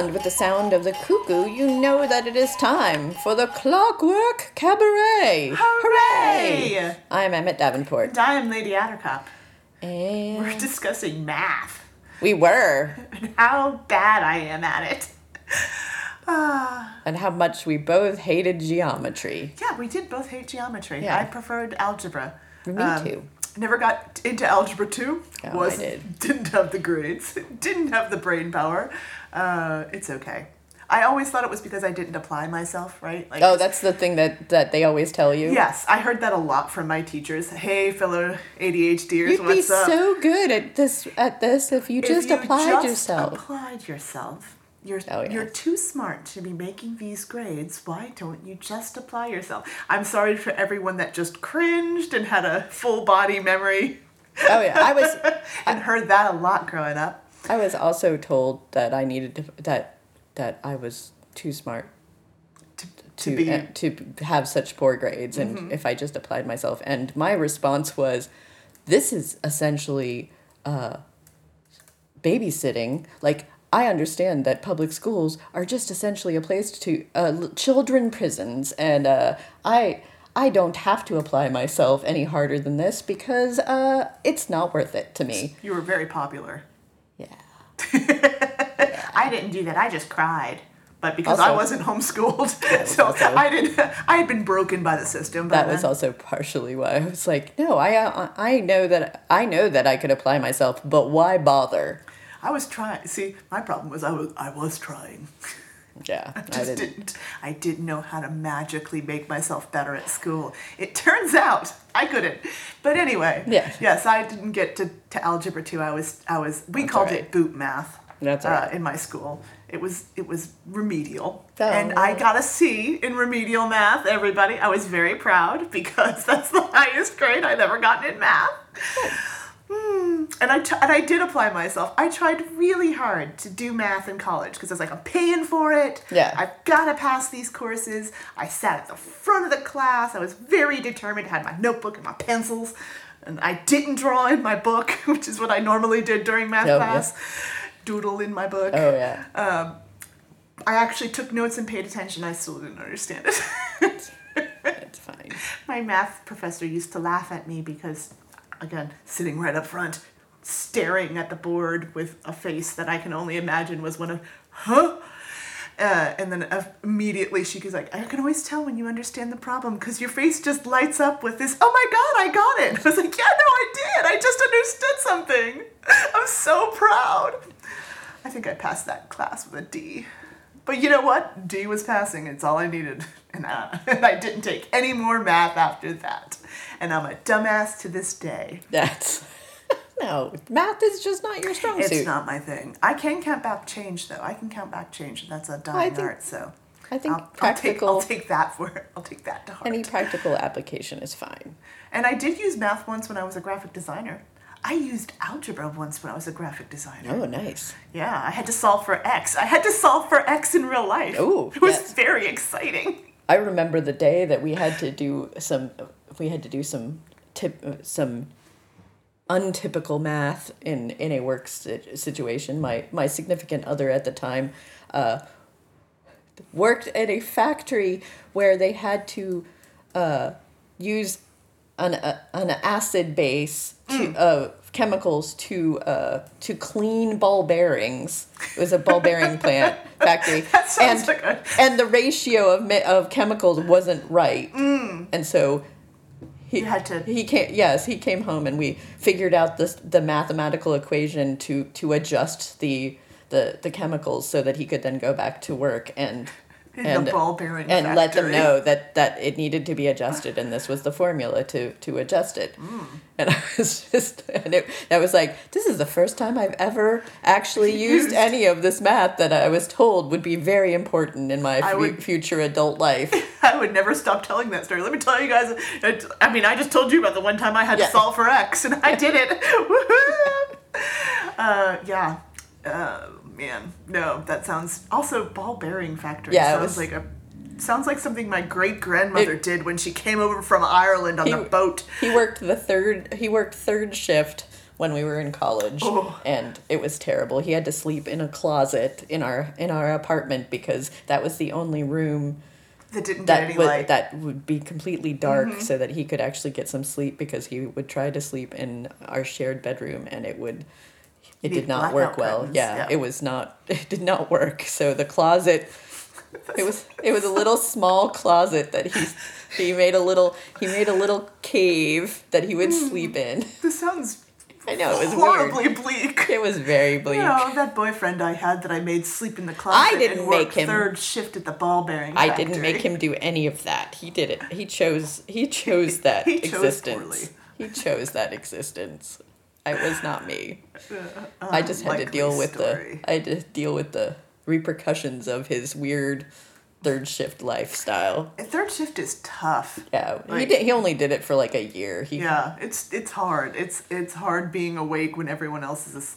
And with the sound of the cuckoo, you know that it is time for the Clockwork Cabaret. Hooray! I'm Emmett Davenport. And I am Lady Attercop. We're discussing math we were, and how bad I am at it. Ah, and how much we both hated geometry. yeah, we did both hate geometry. Yeah. I preferred algebra. Me Um, too. Never got into algebra two. Oh, I did. Didn't have the grades. Didn't have the brain power. Uh, it's okay. I always thought it was because I didn't apply myself, right? Like, Oh, that's the thing that, that they always tell you. Yes, I heard that a lot from my teachers. Hey, fellow ADHDers, You'd be what's up? so good at this at this if you If just you applied just yourself. Applied yourself. You're Oh, you're too smart to be making these grades. Why don't you just apply yourself? I'm sorry for everyone that just cringed and had a full body memory oh yeah, I was and heard that a lot growing up. I was also told that I needed to that that I was too smart To, to be uh, to have such poor grades and if I just applied myself and my response was this is essentially uh, babysitting like I understand that public schools are just essentially a place to uh, children prisons and uh, I I don't have to apply myself any harder than this because uh, it's not worth it to me. you were very popular. Yeah. I didn't do that. I just cried. But because I wasn't homeschooled, was so also- I didn't. I had been broken by the system. that was then. also partially why I was like, no, I uh, I know that I know that I could apply myself, but why bother? I was trying. See, my problem was I was I was trying. Yeah, I just didn't. didn't. I didn't know how to magically make myself better at school. It turns out I couldn't. But anyway, Yeah. yes, I didn't get to, to algebra two. I was I was we That's called alright. it boot math. That's uh, alright. in my school. It was it was remedial, Oh. and I got a C in remedial math. Everybody, I was very proud because that's the highest grade I'd ever gotten in math. Hmm. And I t- and I did apply myself. I tried really hard to do math in college because I was like, I'm paying for it. Yeah. I've got to pass these courses. I sat at the front of the class. I was very determined. I had my notebook and my pencils, and I didn't draw in my book, which is what I normally did during math Oh, yeah. class. Doodle in my book. Oh yeah, I actually took notes and paid attention. I still didn't understand it. it's fine. my math professor used to laugh at me because, again, sitting right up front, staring at the board with a face that I can only imagine was one of, huh? Uh, and then immediately she goes like, I can always tell when you understand the problem because your face just lights up with this, oh my god, I got it. I was like, yeah, no, I did. I just understood something. I'm so proud. I think I passed that class with a D. But you know what? D was passing. It's all I needed. And, uh, and I didn't take any more math after that. And I'm a dumbass to this day. That's no math is just not your strong suit. It's not my thing. I can count back change though. I can count back change, and that's a dying think- art. So I think I'll, I'll take practical I'll take that for I'll take that to heart. any practical application is fine. and I did use math once when I was a graphic designer. I used algebra once when I was a graphic designer. Oh, nice. Yeah, I had to solve for x. I had to solve for x in real life. Oh, it was yes. very exciting. I remember the day that we had to do some we had to do some tip some untypical math in in a work situation. My my significant other at the time uh, worked at a factory where they had to uh, use an uh, an acid base to uh, chemicals to uh, to clean ball bearings. It was a ball bearing plant factory, That sounds and and the ratio of of chemicals wasn't right, and so. He You had to- He came. Yes, he came home, and we figured out this the mathematical equation to to adjust the the the chemicals so that he could then go back to work and and the ball bearing and let them know that that it needed to be adjusted and this was the formula to to adjust it Mm. and i was just and it that was like this is the first time i've ever actually used any of this math that i was told would be very important in my fu- would- future adult life I would never stop telling that story. Let me tell you guys. It, I mean, I just told you about the one time I had Yeah. to solve for X, and I did it. Uh, yeah. Uh, man, no, that sounds also ball bearing factory. Yeah, it sounds was- like a sounds like something my great grandmother did when she came over from Ireland on He- the boat. he worked the third he worked third shift when we were in college Oh. and it was terrible he had to sleep in a closet in our in our apartment because that was the only room That didn't get that any would light. that would be completely dark Mm-hmm. so that he could actually get some sleep because he would try to sleep in our shared bedroom and it would it did not work well curtains, yeah, yeah. it was not it did not work so the closet it was it was a little small closet that he he made a little he made a little cave that he would sleep in hmm. this sounds i know it was horribly weird bleak. it was very bleak You know, that boyfriend I had that I made sleep in the closet. I didn't make work him. third shift at the ball bearing. I didn't make him do any of that. He did it. He chose. He chose that He existence. He chose that existence. It was not me. I just had to deal with story. the. I had to deal with the repercussions of his weird third shift lifestyle. Third shift is tough. Yeah, he did. He only did it for like a year. He Yeah, it's it's hard. It's it's hard being awake when everyone else is. As,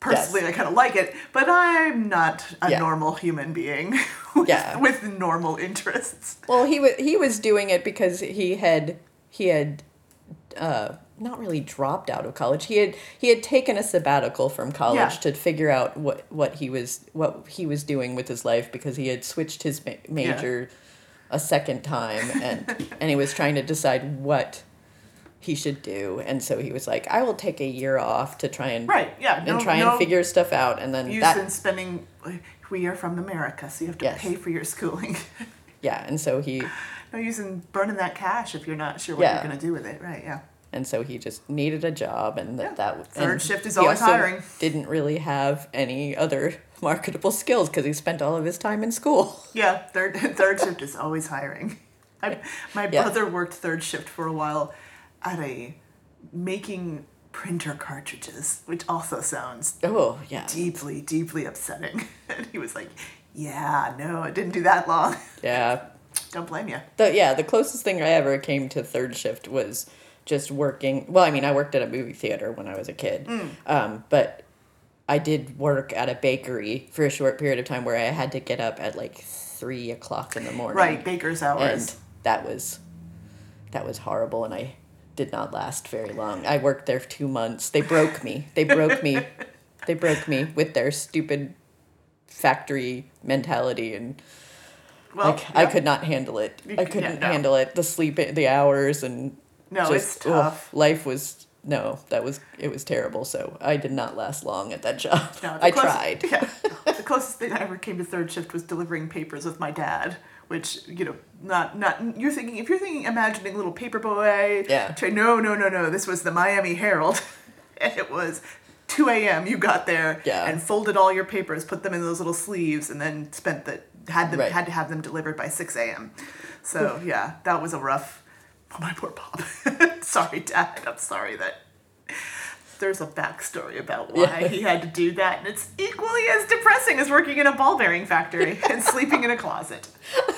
personally, I kind of like it, but I'm not a Yeah. normal human being with, Yeah. with normal interests. Well, he was he was doing it because he had he had uh, not really dropped out of college. He had he had taken a sabbatical from college Yeah. to figure out what what he was what he was doing with his life because he had switched his ma- major a second time and and he was trying to decide what he should do and so he was like I will take a year off to try and Right? Yeah. and No, try no and figure stuff out and then use that in spending. We are from America, so you have to Yes. pay for your schooling. yeah and so he no use in burning that cash if you're not sure what Yeah. you're gonna do with it. Right? Yeah. And so he just needed a job and that, that Third and shift is always hiring. didn't really have any other marketable skills because he spent all of his time in school Yeah, third third shift is always hiring. I, my Yeah. brother worked third shift for a while at a making printer cartridges, which also sounds oh yeah deeply, deeply upsetting. And he was like, "Yeah, no, it didn't do that long. yeah Don't blame you." the yeah the closest thing i ever came to third shift was just working well i mean i worked at a movie theater when i was a kid Mm. um, but i did work at a bakery for a short period of time where i had to get up at like three o'clock in the morning. Right, baker's hours. and that was that was horrible and i did not last very long. I worked there two months. They broke me. They broke me. They broke me with their stupid factory mentality and well, like i could not handle it. You i couldn't yeah, no. handle it. The sleep the hours and No, it's ugh, tough. life was no that was it was terrible so i did not last long at that job No, i closest- tried Yeah, the closest thing I ever came to third shift was delivering papers with my dad, which you know, not not you're thinking if you're thinking imagining little paper boy. Yeah. No, no, no, no. This was the Miami Herald, and it was. 2 a.m. You got there Yeah. and folded all your papers, put them in those little sleeves, and then spent the had them Right. had to have them delivered by 6 a.m. So yeah, that was a rough. Oh my poor Bob. sorry, Dad. I'm sorry that there's a backstory about why Yeah. he had to do that, and it's equally as depressing as working in a ball bearing factory and sleeping in a closet.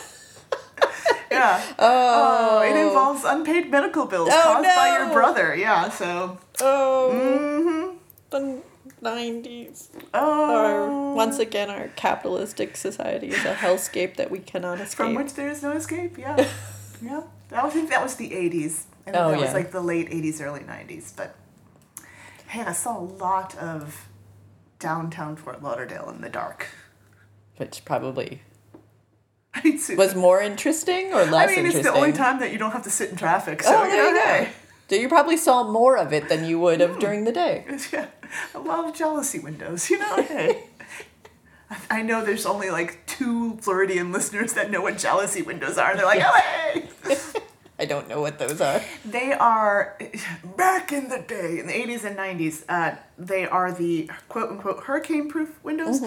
Yeah. Oh. it involves unpaid medical bills Oh, caused by your brother. Yeah. So. oh Mm-hmm. the 90s Oh. Our, once again, our capitalistic society is a hellscape that we cannot escape. From which there is no escape. Yeah. yeah. I don't think that was the 80s. I think Oh, that was like the late 80s, early 90s. But hey, I saw a lot of downtown Fort Lauderdale in the dark. which probably I mean, was more interesting or less interesting. I mean, it's the only time that you don't have to sit in traffic. So Oh, there know, you go. So you probably saw more of it than you would have hmm. during the day. Yeah, I love jalousie windows. You know, hey. I- I know there's only like two Floridian listeners that know what jalousie windows are. They're like, oh, hey! I don't know what those are. They are back in the day, in the 80s and 90s, uh, they are the quote unquote hurricane proof windows.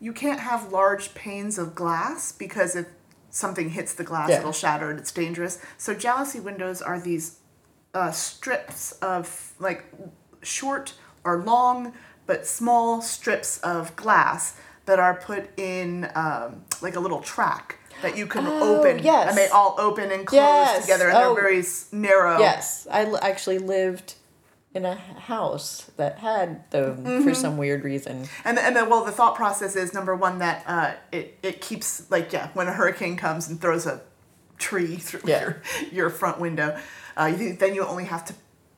You can't have large panes of glass because if something hits the glass, Yeah. it'll shatter and it's dangerous. So, jalousie windows are these uh, strips of like short or long but small strips of glass that are put in um, like a little track that you can Oh, open yes. and they all open and close Yes. together and Oh. they're very narrow Yes, I l- actually lived in a house that had them for some weird reason. And and then well the thought process is number one that uh, it it keeps like yeah when a hurricane comes and throws a tree through Yeah. your your front window, uh, you, then you only have to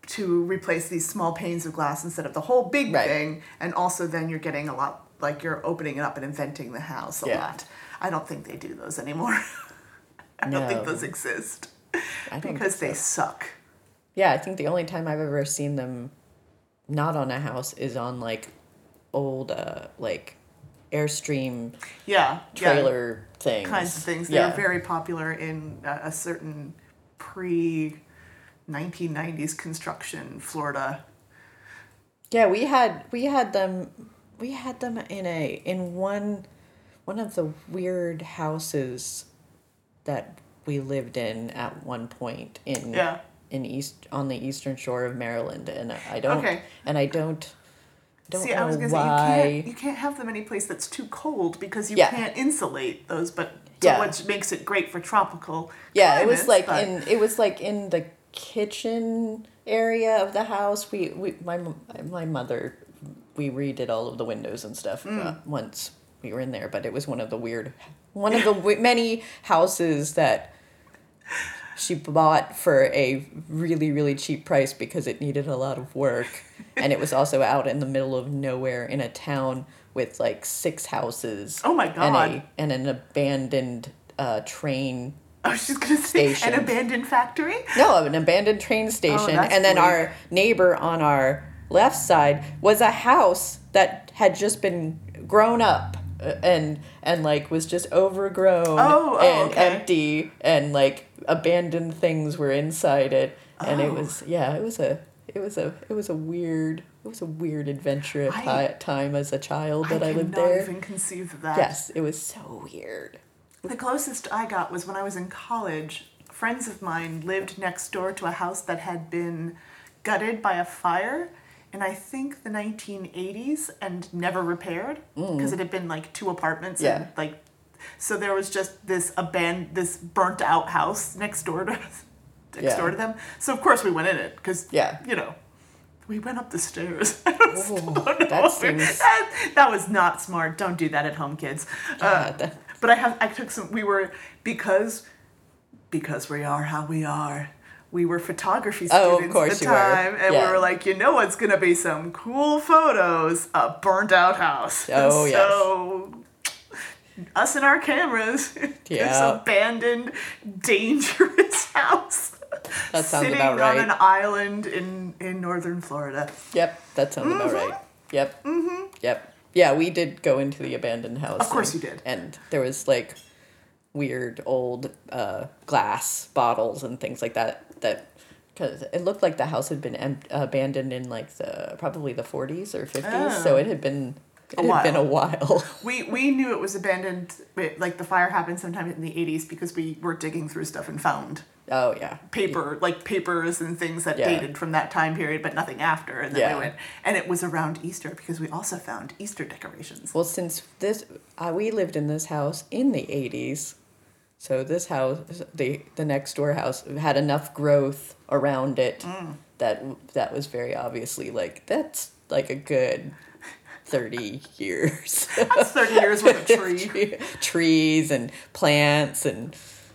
to replace these small panes of glass instead of the whole big Right. thing, and also then you're getting a lot like you're opening it up and inventing the house a Yeah. lot. I don't think they do those anymore. I don't think those exist I don't because think they suck. Yeah, I think the only time I've ever seen them not on a house is on like old uh like Airstream Yeah, yeah. trailer things. kinds of things. They Yeah. were very popular in a, a certain pre 1990s construction Florida. Yeah, we had we had them we had them in a in one one of the weird houses that we lived in at one point in Yeah. in east on the eastern shore of Maryland and I don't Okay. and I don't don't See, know I was gonna why say you can't you can't have them any place that's too cold because you Yeah. can't insulate those. But Yeah. which makes it great for tropical. Yeah, it was like but- in it was like in the kitchen area of the house. We we my my mother we redid all of the windows and stuff Mm. uh, once we were in there, but it was one of the weird one of the w- many houses that she bought for a really really cheap price because it needed a lot of work and it was also out in the middle of nowhere in a town with like six houses Oh my and God. a and an abandoned uh, train I was just gonna say Station. an abandoned factory. no, an abandoned train station. Oh, and then our neighbor on our left side was a house that had just been grown up Uh, and and like was just overgrown Oh, oh, and okay. empty and like abandoned things were inside it and it Oh. was yeah it was a it was a it was a weird it was a weird adventure I- time as a child that I, I lived there. even conceive of that. Yes, it was so weird. The closest I got was when I was in college. Friends of mine lived next door to a house that had been gutted by a fire in I think the 1980s and never repaired because it had been like two apartments Mm. Yeah. and like so there was just this abandoned this burnt out house next door to next Yeah. door to them. So of course we went in it because Yeah. you know we went up the stairs. Ooh, that seems- that, that was not smart. Don't do that at home, kids. Uh, but I have I took some. We were because because we are how we are. We were photography Oh, students course at the time, and Yeah. we were like, you know what's gonna be some cool photos? A burnt out house. Oh, yes. So us and our cameras. this abandoned, dangerous house. That sounds sitting about right. on an island in in northern Florida. Yep, that sounds about Mm-hmm. right. Yep. Mm-hmm. Yep. Yeah, we did go into the abandoned house. Of course and- you did. And there was like weird old uh, glass bottles and things like that that because it looked like the house had been em- abandoned in like the probably the 40s or 50s so Oh. it had been it A had been a while We we knew it was abandoned. it- Like the fire happened sometime in the eighties because we were digging through stuff and found oh yeah paper, like papers and things that Yeah. dated from that time period, but nothing after. And then Yeah. we went, and it was around Easter because we also found Easter decorations. well since this uh, we lived in this house in the 80s so this house the the next door house had enough growth around it Mm. that that was very obviously like that's like a good 30 years That's thirty years with of tree, trees and plants and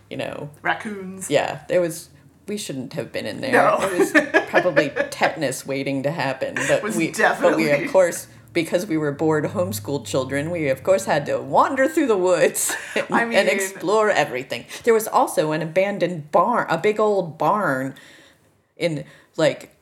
you know raccoons. yeah there was we shouldn't have been in there No. it was probably tetanus waiting to happen but Was we but we of course because we were bored homeschooled children we of course had to wander through the woods and, I and explore everything there was also an abandoned barn a big old barn in like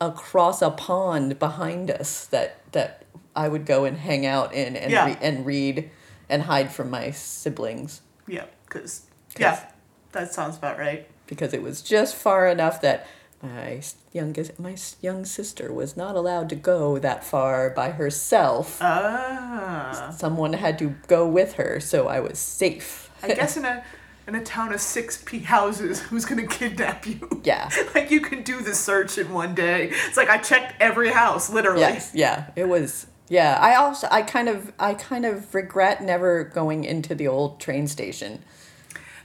across a pond behind us that that I would go and hang out in and Yeah. re- and read and hide from my siblings Yeah, cuz yeah, that sounds about right. because it was just far enough that my youngest my young sister was not allowed to go that far by herself. Ah, Someone had to go with her, so I was safe. I guess in a in a town of six p houses, who's gonna kidnap you? Yeah. like you can do the search in one day. It's like I checked every house, literally. Yes, yeah, it was. Yeah, I also I kind of I kind of regret never going into the old train station.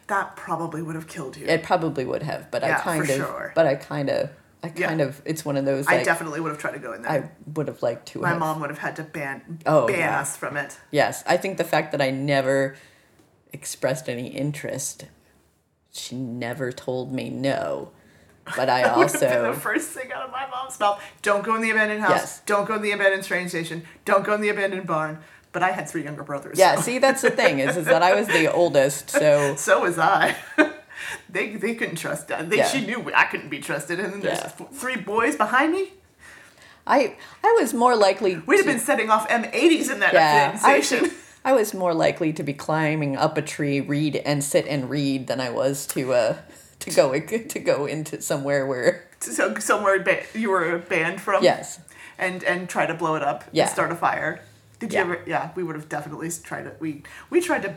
That probably would have killed you. It probably would have, but Yeah, I kind for of sure. but I kind of I Yeah. kind of it's one of those I definitely would have tried to go in there. I would have liked to My have. mom would have had to ban Oh, ban yeah. us from it. Yes, I think the fact that I never expressed any interest, she never told me no. But I That would have been also the first thing out of my mom's mouth. Don't go in the abandoned house. Yes. Don't go in the abandoned train station. Don't go in the abandoned barn. But I had three younger brothers. yeah. so- See, that's the thing is, is that I was the oldest, so So was I. they they couldn't trust that. They, Yeah. She knew I couldn't be trusted. And then there's Yeah. three boys behind me. I I was more likely. We'd have been setting off M80s in that Yeah, I I was more likely to be climbing up a tree, read and sit and read than I was to uh to go to go into somewhere where so somewhere ba- you were banned from. yes And and try to blow it up. Yeah. And start a fire. Did Yeah. you ever? Yeah, we would have definitely tried to. We we tried to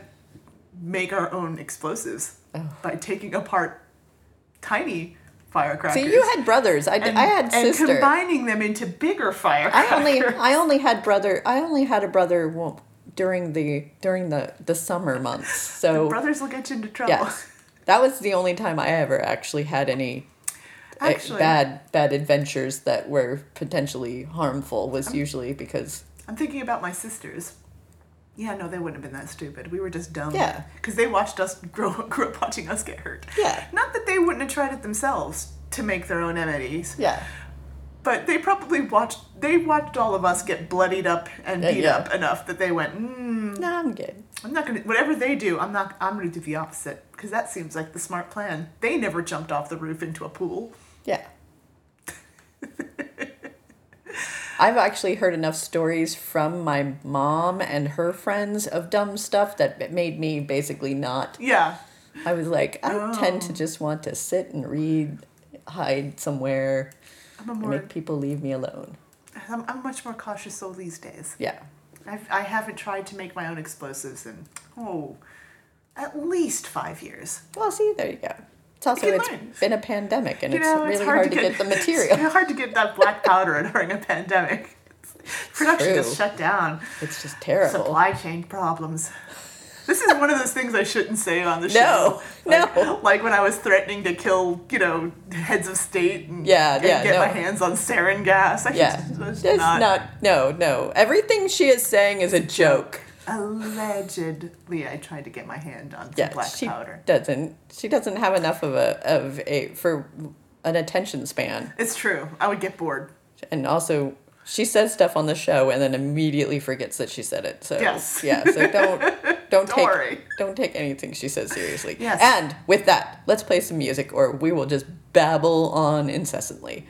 make our own explosives Oh. by taking apart tiny firecrackers. see you had brothers I, and, I had and combining them into bigger firecrackers. I only I only had brother I only had a brother wo- during the during the the summer months so Brothers will get you into trouble. yes that was the only time I ever actually had any uh, Actually, bad bad adventures that were potentially harmful was usually because I'm thinking about my sisters. Yeah, no, they wouldn't have been that stupid. We were just dumb. Yeah. Because they watched us grow, grew up watching us get hurt. Yeah. Not that they wouldn't have tried it themselves to make their own enemies, yeah but they probably watched. They watched all of us get bloodied up and Yeah, beat yeah. up enough that they went, mm, no I'm good "I'm not gonna. Whatever they do, I'm not. I'm gonna do the opposite because that seems like the smart plan." They never jumped off the roof into a pool. Yeah. I've actually heard enough stories from my mom and her friends of dumb stuff that made me basically not. Yeah. I was like, I tend Oh. to just want to sit and read, hide somewhere, I'm a and make people leave me alone. I'm, I'm much more cautious soul these days. Yeah. I've, I haven't tried to make my own explosives in, oh, at least five years. Well, see, there you go. It's also it's learn. been a pandemic, and You it's really it's hard, hard, to get, the material. It's hard to get that black powder during a pandemic. Production just shut down. It's just terrible. Supply chain problems. This is one of those things I shouldn't say on the No, show. Like, no. Like when I was threatening to kill, you know, heads of state and, Yeah, and yeah, get my hands on sarin gas. I Yeah, should just not, not. No, no. Everything she is saying is a joke. Allegedly, I tried to get my hand on some Yeah, black she powder. doesn't. She doesn't have enough of a of a for an attention span, It's true. I would get bored. and also she says stuff on the show and then immediately forgets that she said it. So Yes. yeah. So don't don't take worry. don't take anything she says seriously. Yes. And with that, let's play some music, or we will just babble on incessantly.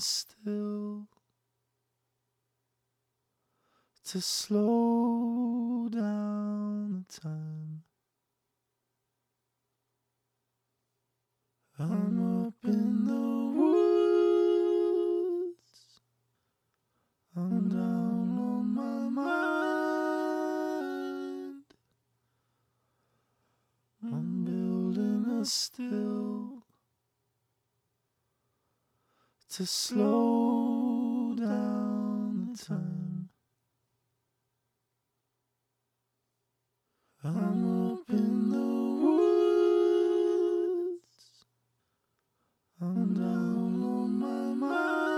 Still to slow to slow down the time. I'm up in the woods. I'm down on my mind.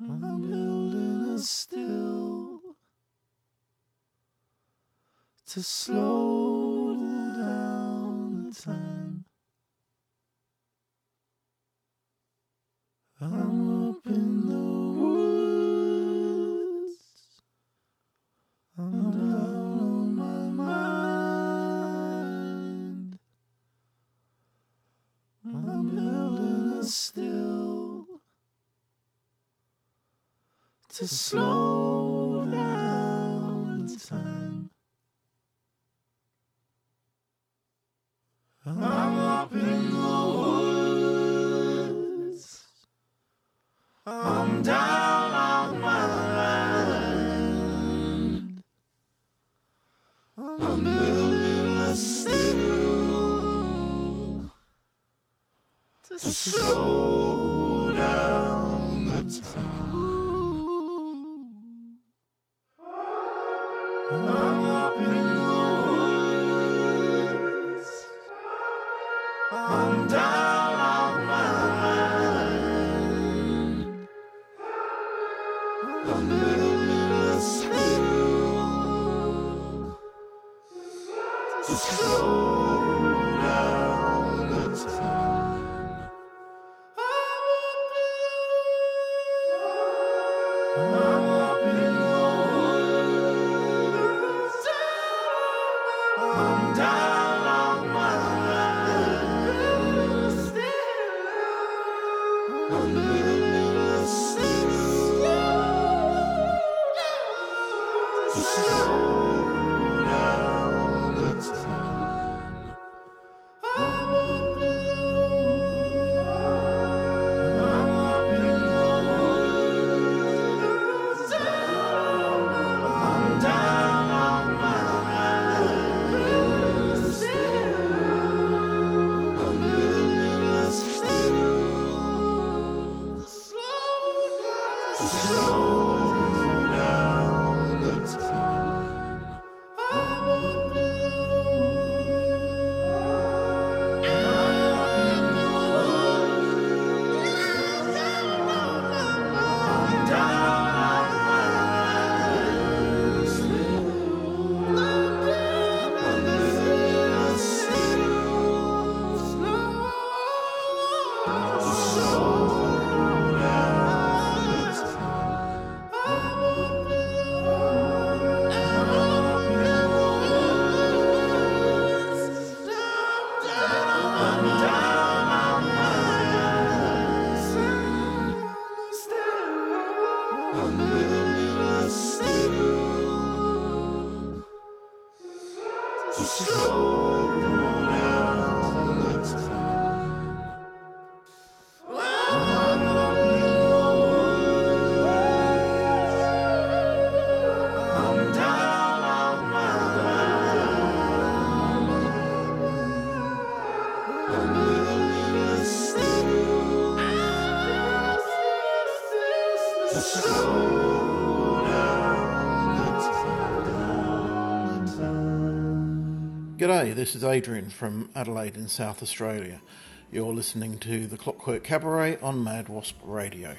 I'm building a still to slow. Oh. G'day, this is Adrian from Adelaide in South Australia. You're listening to The Clockwork Cabaret on Mad Wasp Radio.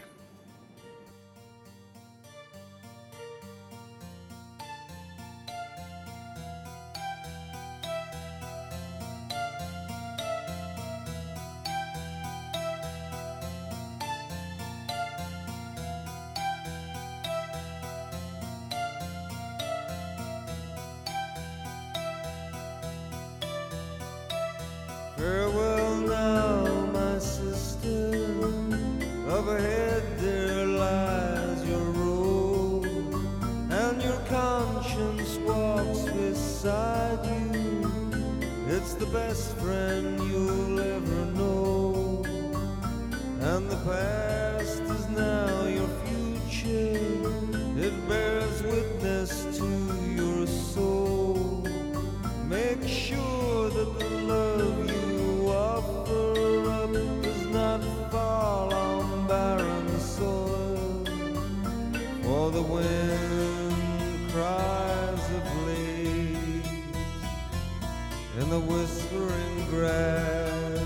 the whispering grass.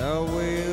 Our way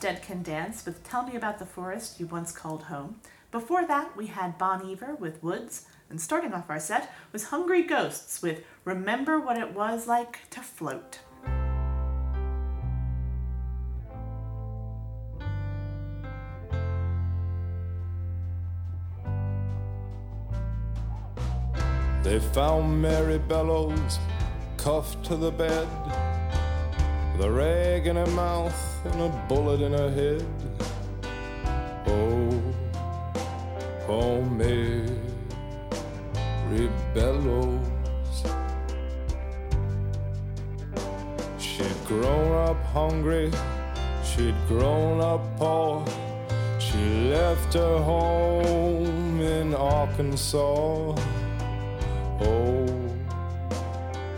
Dead Can Dance with Tell Me About the Forest You Once Called Home. Before that, we had Bon Iver with Woods, and starting off our set was Hungry Ghosts with Remember What It Was Like to Float. They found Mary Bellows cuffed to the bed, with a rag in her mouth and a bullet in her head. Oh, oh, Mary Bellows. She'd grown up hungry, she'd grown up poor. She left her home in Arkansas. Oh,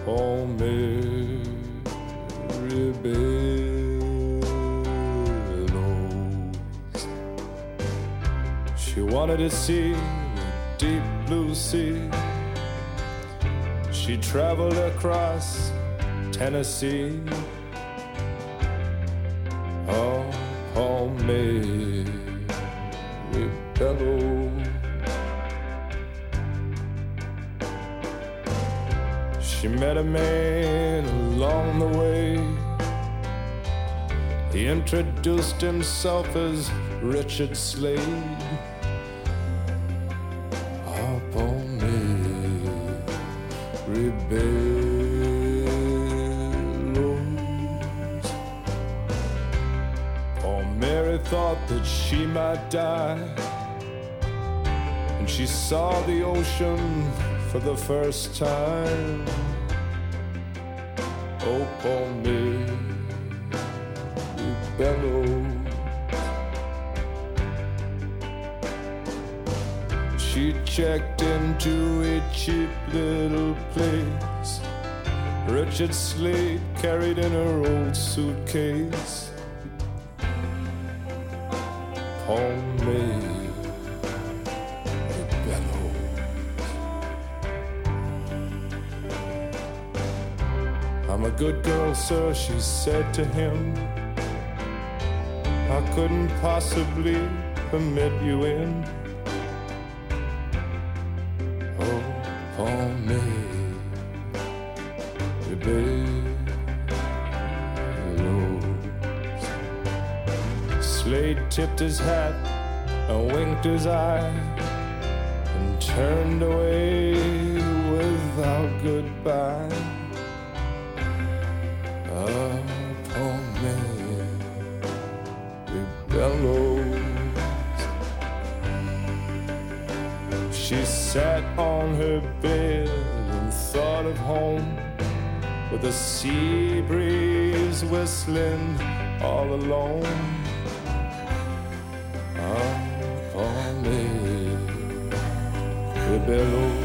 oh, Mary Bellows. Wanted to see the deep blue sea. She traveled across Tennessee. Oh, Mary Bellows. She met a man along the way. He introduced himself as Richard Slade. Rebellos. Poor Mary thought that she might die, and she saw the ocean for the first time. Oh, poor me, rebellos. She checked into a cheap little place. Richard Slade carried in her old suitcase. Homemade. I'm a good girl, sir, she said to him. I couldn't possibly permit you in. Tipped his hat and winked his eye and turned away without goodbye. Upon me, bellows. She sat on her bed and thought of home with the sea breeze whistling all alone. Me, the billows.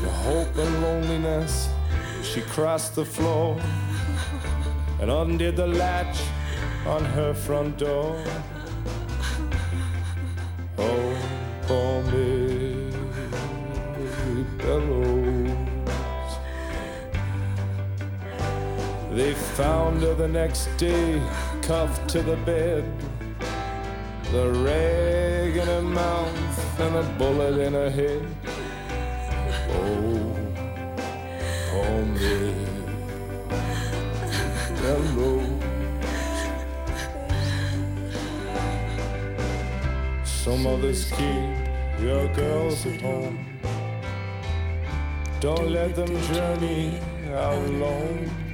The hope and loneliness, she crossed the floor and undid the latch on her front door. Oh, poor me, bellows. They found her the next day, cuffed to the bed, the rag in her mouth and a bullet in her head. Oh, me, bellows. Some mothers keep your girls at home. Don't let them journey out alone.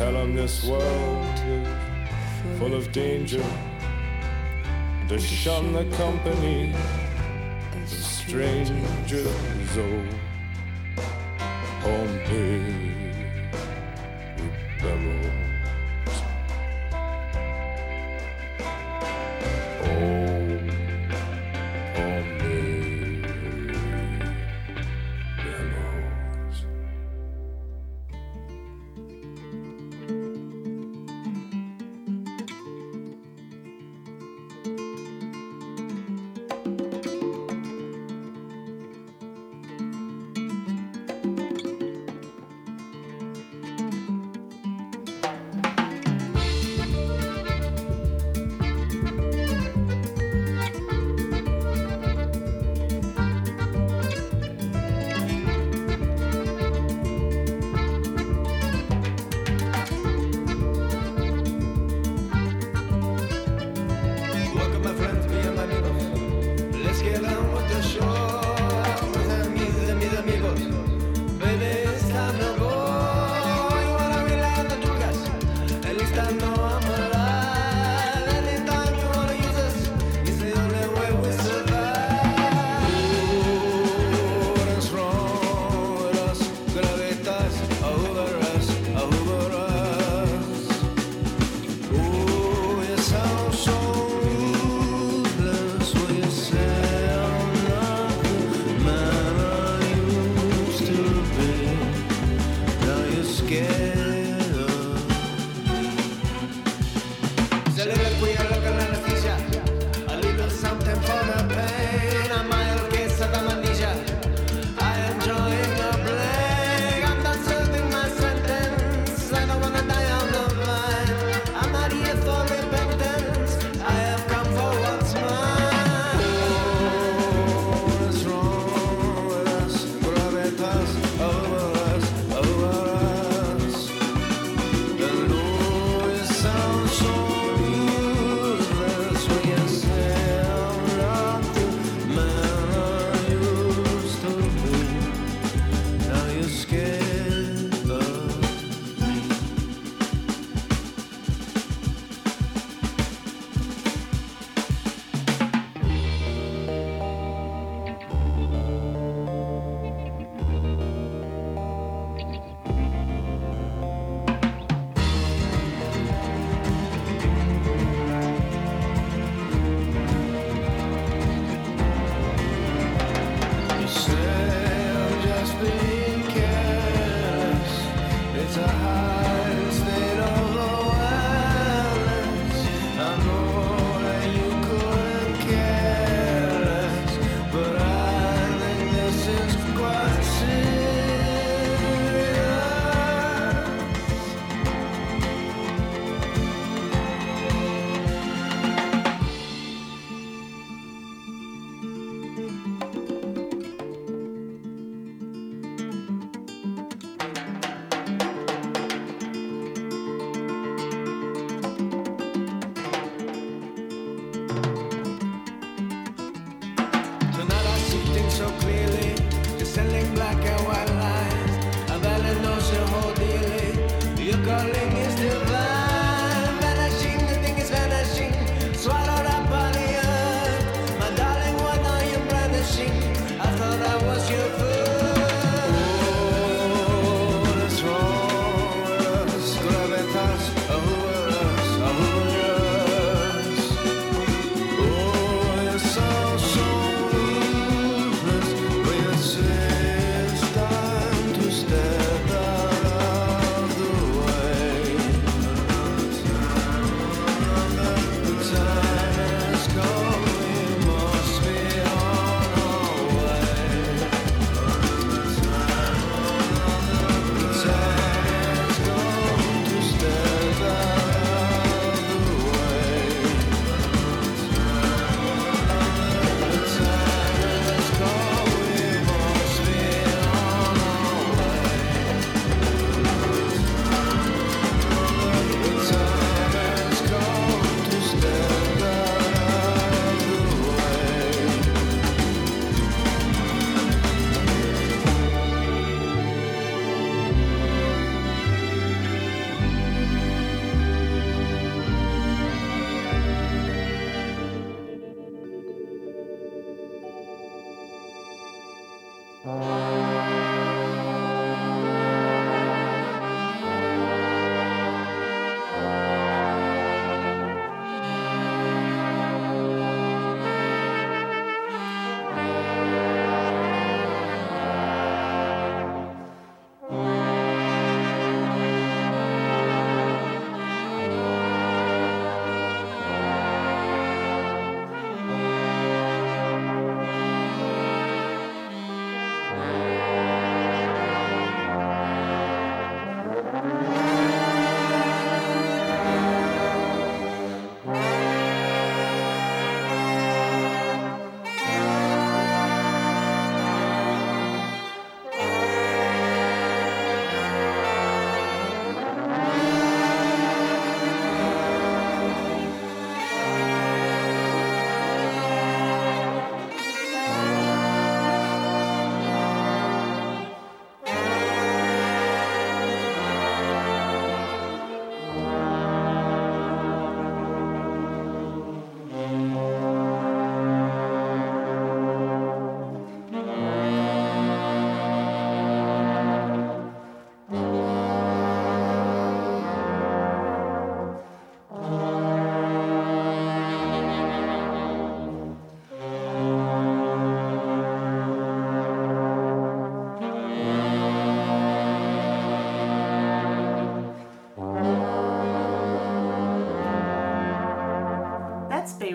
Tell them this world is full of danger. To shun the company of strangers. Oh, home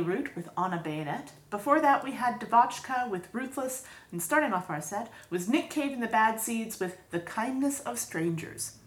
Root with Anna Bayonet. Before that, we had DeVotchKa with Ruthless, and starting off our set was Nick Cave and the Bad Seeds with The Kindness of Strangers.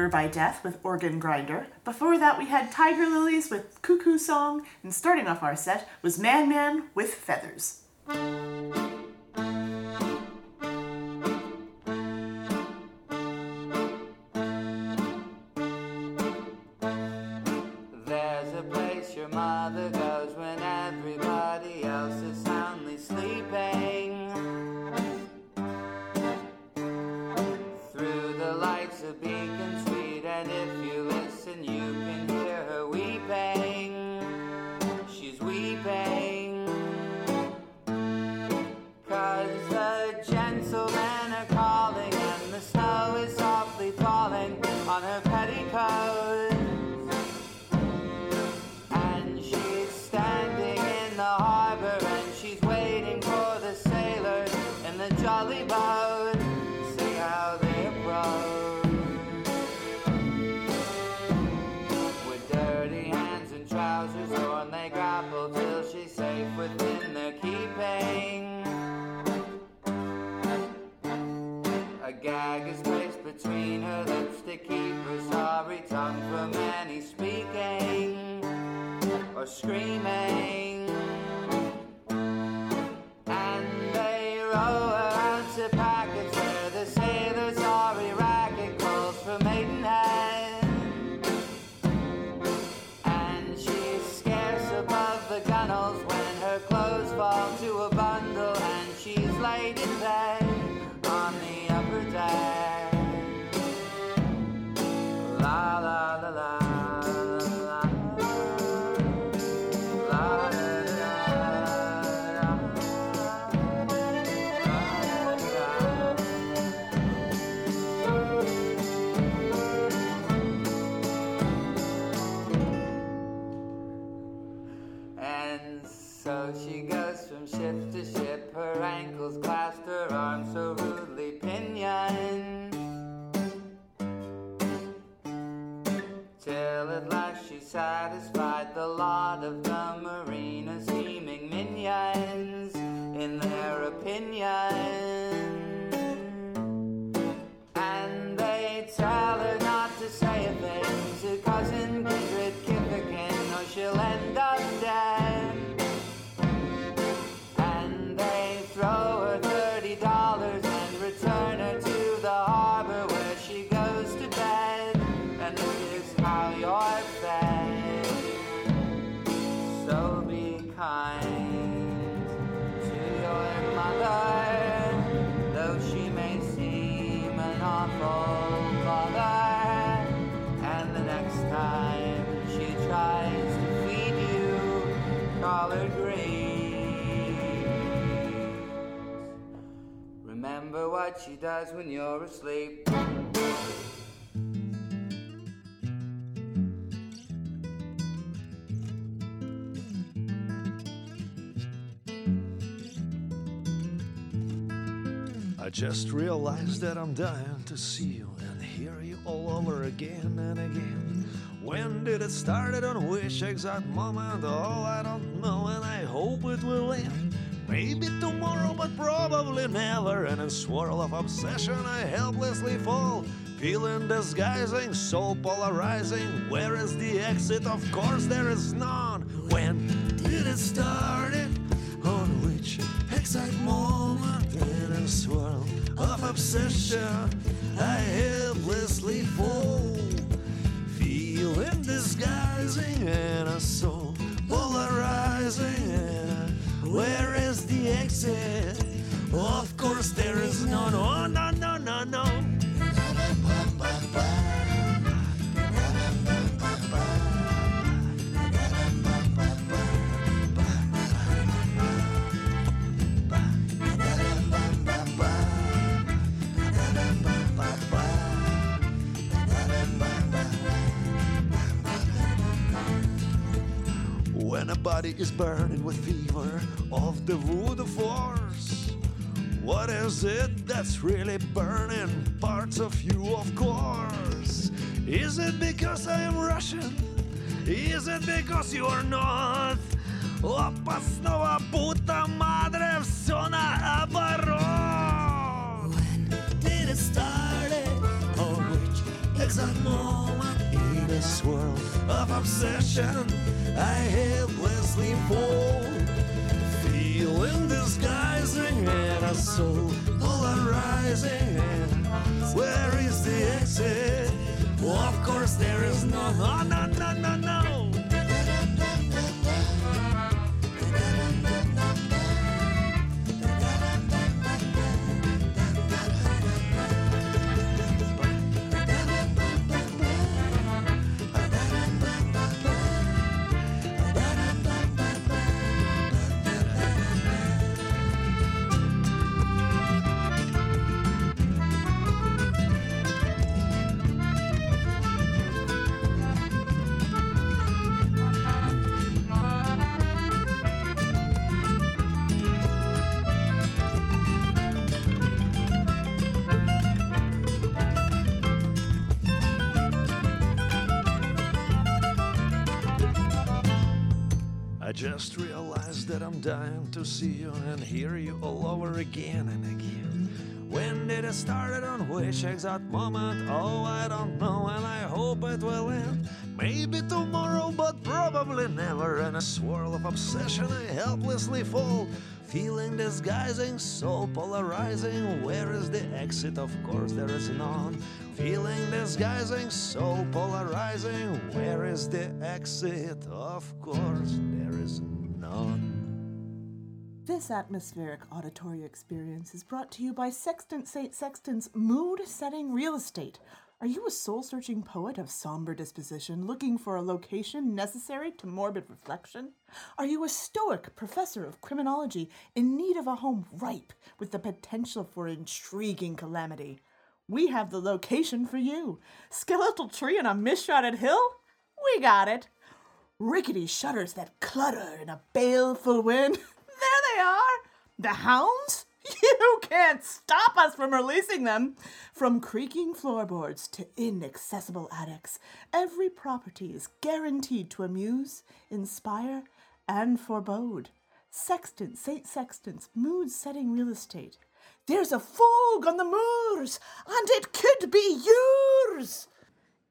Murder by Death with Organ Grinder. Before that, we had Tiger Lillies with Cuckoo Song, and starting off our set was Man Man with Feathers. Does when you're asleep. I just realized that I'm dying to see you and hear you all over again and again. When did it start? I don't wish exact moment. Oh, I don't know, and I hope it will end. Maybe tomorrow, but probably never. In swirl of obsession, I helplessly fall. Feeling disguising, soul polarizing. Where is the exit? Of course, there is none. When did it start? It on which exact moment in a swirl of obsession I helplessly fall, feeling disguising and a soul polarizing. And where Of course, there is none. Oh, no, no, no, no. body is burning with fever of the voodoo force, what is it that's really burning parts of you, of course? Is it because I am Russian? Is it because you are not? Опа, снова puta madre, все наоборот. When did it start? Or which exact moment in a swirl of obsession I helplessly fall? Feeling disguising and a soul polarizing. Where is the exit? of course there is no, no, no, no, no, no. Hear you all over again and again. When did it start? On which exact moment? Oh, I don't know, and I hope it will end. Maybe tomorrow, but probably never. In a swirl of obsession, I helplessly fall. Feeling disguising, so polarizing. Where is the exit? Of course, there is none. Feeling disguising, so polarizing. Where is the exit? Of course, there is none. This atmospheric auditory experience is brought to you by Sextant St. Sextant's Mood Setting Real Estate. Are you a soul searching poet of somber disposition looking for a location necessary to morbid reflection? Are you a stoic professor of criminology in need of a home ripe with the potential for intriguing calamity? We have the location for you. Skeletal tree on a mist-shrouded hill? We got it. Rickety shutters that clutter in a baleful wind? There they are. The hounds? You can't stop us from releasing them. From creaking floorboards to inaccessible attics, every property is guaranteed to amuse, inspire, and forebode. Sexton, St. Sexton's, mood setting real estate. There's a fog on the moors, and it could be yours.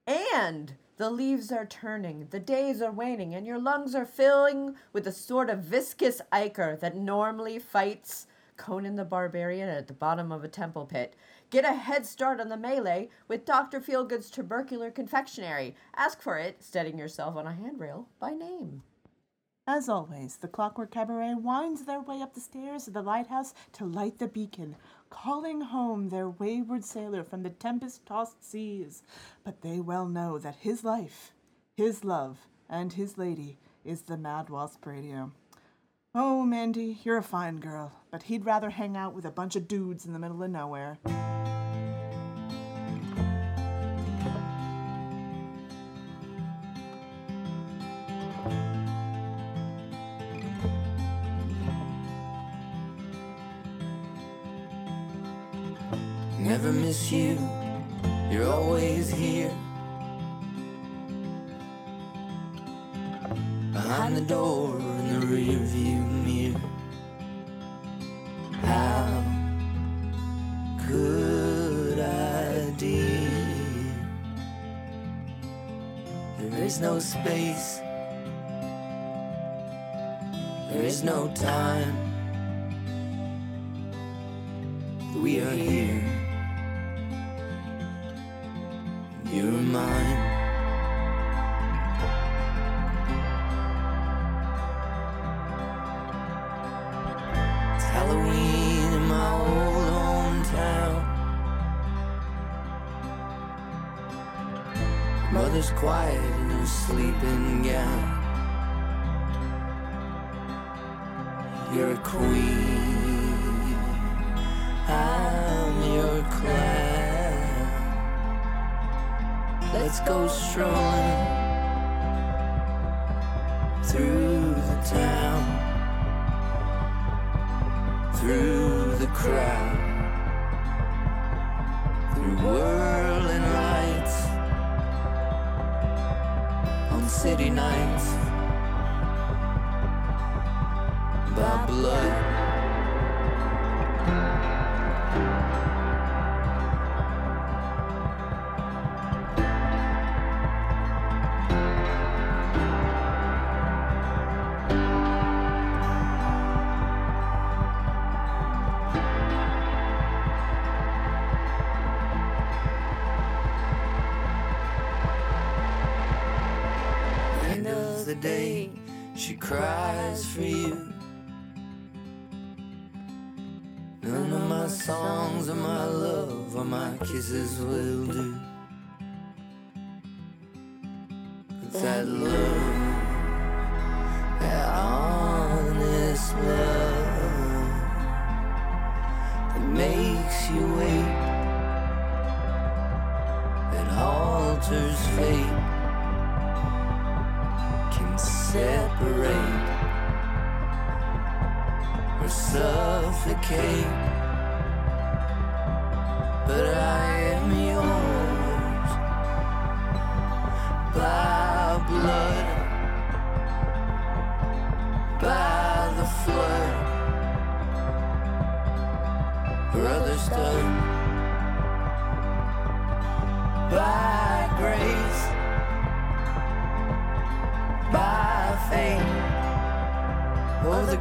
And the leaves are turning, the days are waning, and your lungs are filling with the sort of viscous ichor that normally fights Conan the Barbarian at the bottom of a temple pit. Get a head start on the melee with Dr. Feelgood's tubercular confectionery. Ask for it, steadying yourself on a handrail, by name. As always, the Clockwork Cabaret winds their way up the stairs of the lighthouse to light the beacon, calling home their wayward sailor from the tempest tossed seas. But they well know that his life, his love, and his lady is the Mad Wasp Radio. Oh, Mandy, you're a fine girl, but he'd rather hang out with a bunch of dudes in the middle of nowhere. never miss you. You're always here. Behind the door in the rearview mirror. How could I, dear? There is no space. There is no time. We are here. your queen. I'm your clown. Let's go strolling through the town, through the crowd.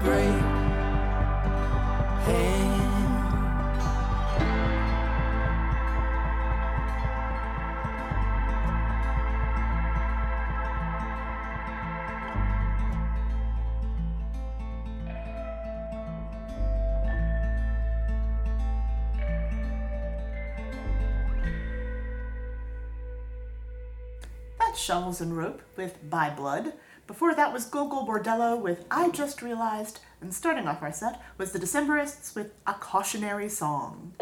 great Shovels and Rope with By Blood. Before that was Gogol Bordello with I Just Realized, and starting off our set was the Decemberists with A Cautionary Song.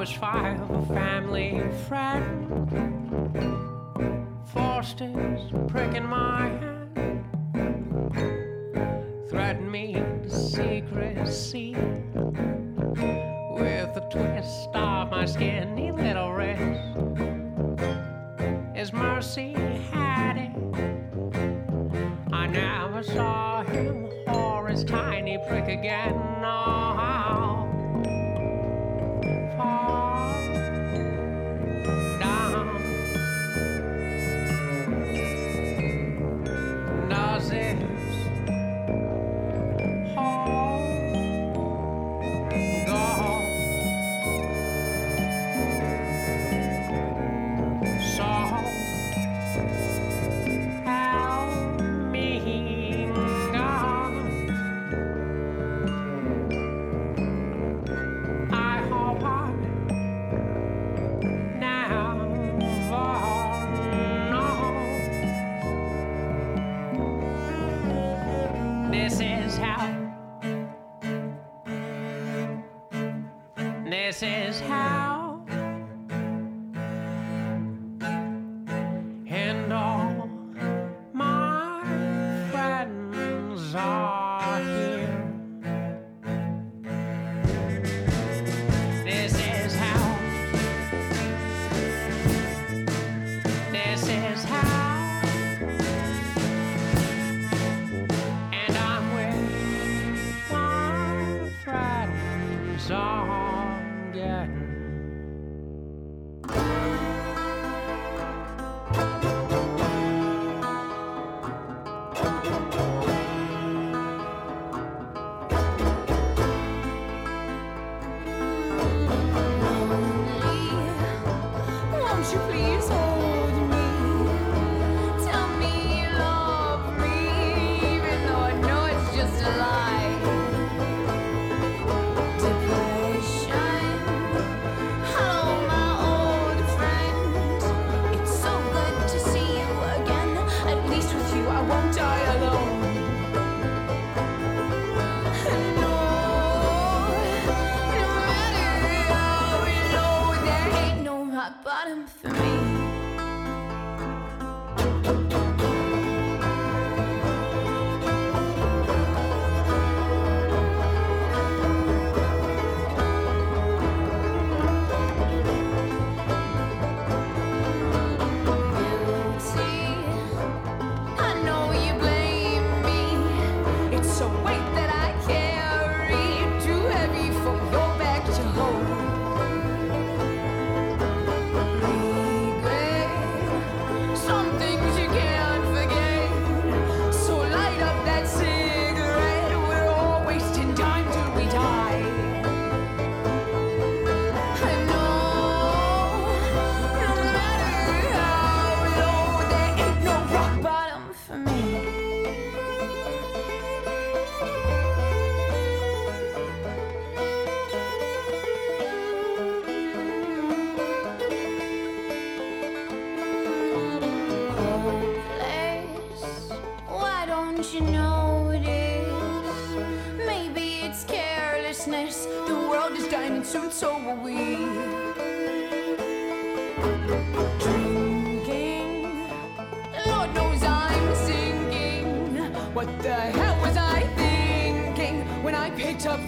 Was five, a family friend. Forced his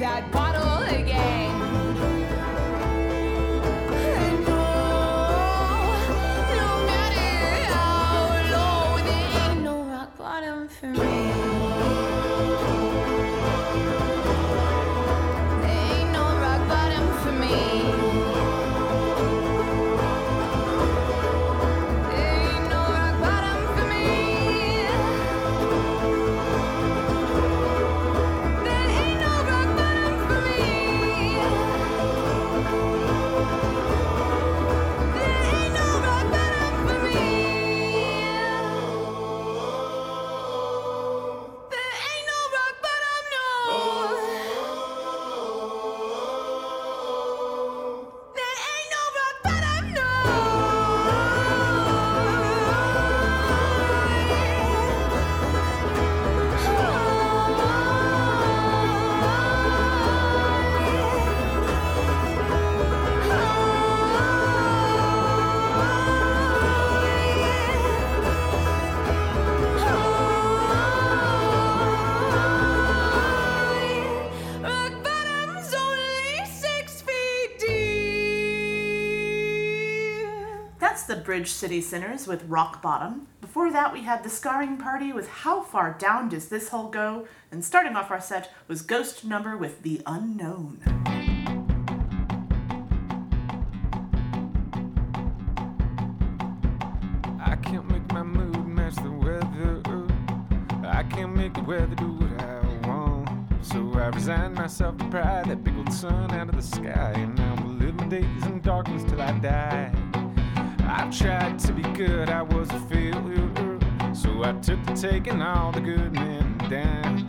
that Bridge City Sinners with Rock Bottom. Before that, we had the Scarring Party with How Far Down Does This Hole Go? And starting off our set was Ghost Number with The Unknown. I can't make my mood match the weather. I can't make the weather do what I want. So I resign myself to pride that big old sun out of the sky. And I'm live my days in darkness till I die. I've tried to be good, I was a failure. So I took to taking all the good men down.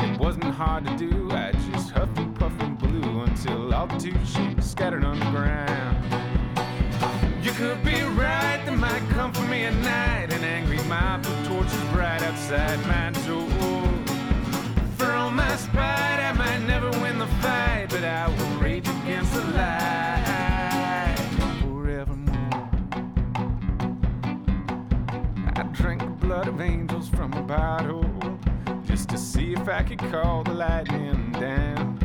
It wasn't hard to do, I just huffed and puffed and blew until all the two sheep scattered on the ground. You could be right, they might come for me at night. An angry mob with torches bright outside my door. For all my spite, I might never win the fight, but I will rage against the light just to see if I could call the lightning down.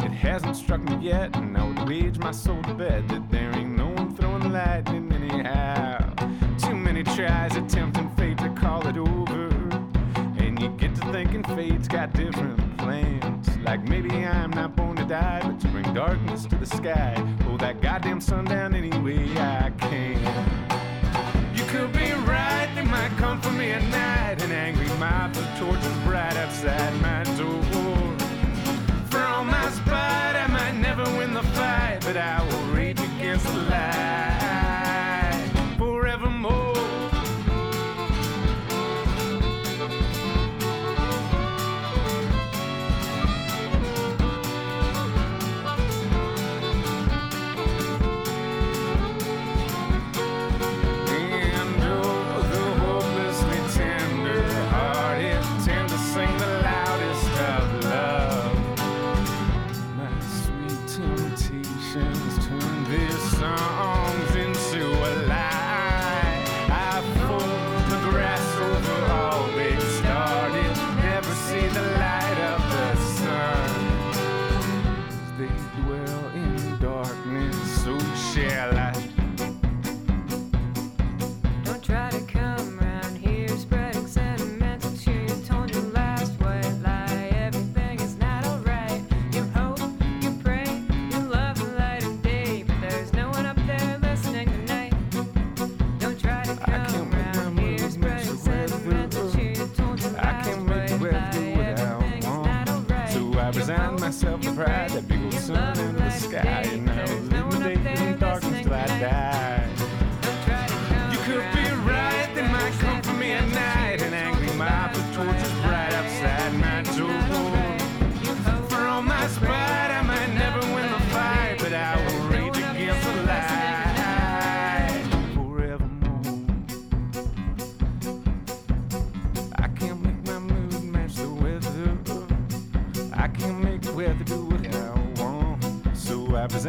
It hasn't struck me yet, and I would wage my soul to bet that there ain't no one throwing the lightning anyhow. Too many tries attempting fate to call it over, and you get to thinking fate's got different plans. Like maybe I'm not born to die, but to bring darkness to the sky. Oh, that goddamn sundown any way I can. Might come for me at night. An angry mob with torches bright outside my door. For all my spite, I might never win the fight, but I will rage against the light pride, that big old sun in the sky,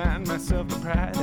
Resign myself to pride,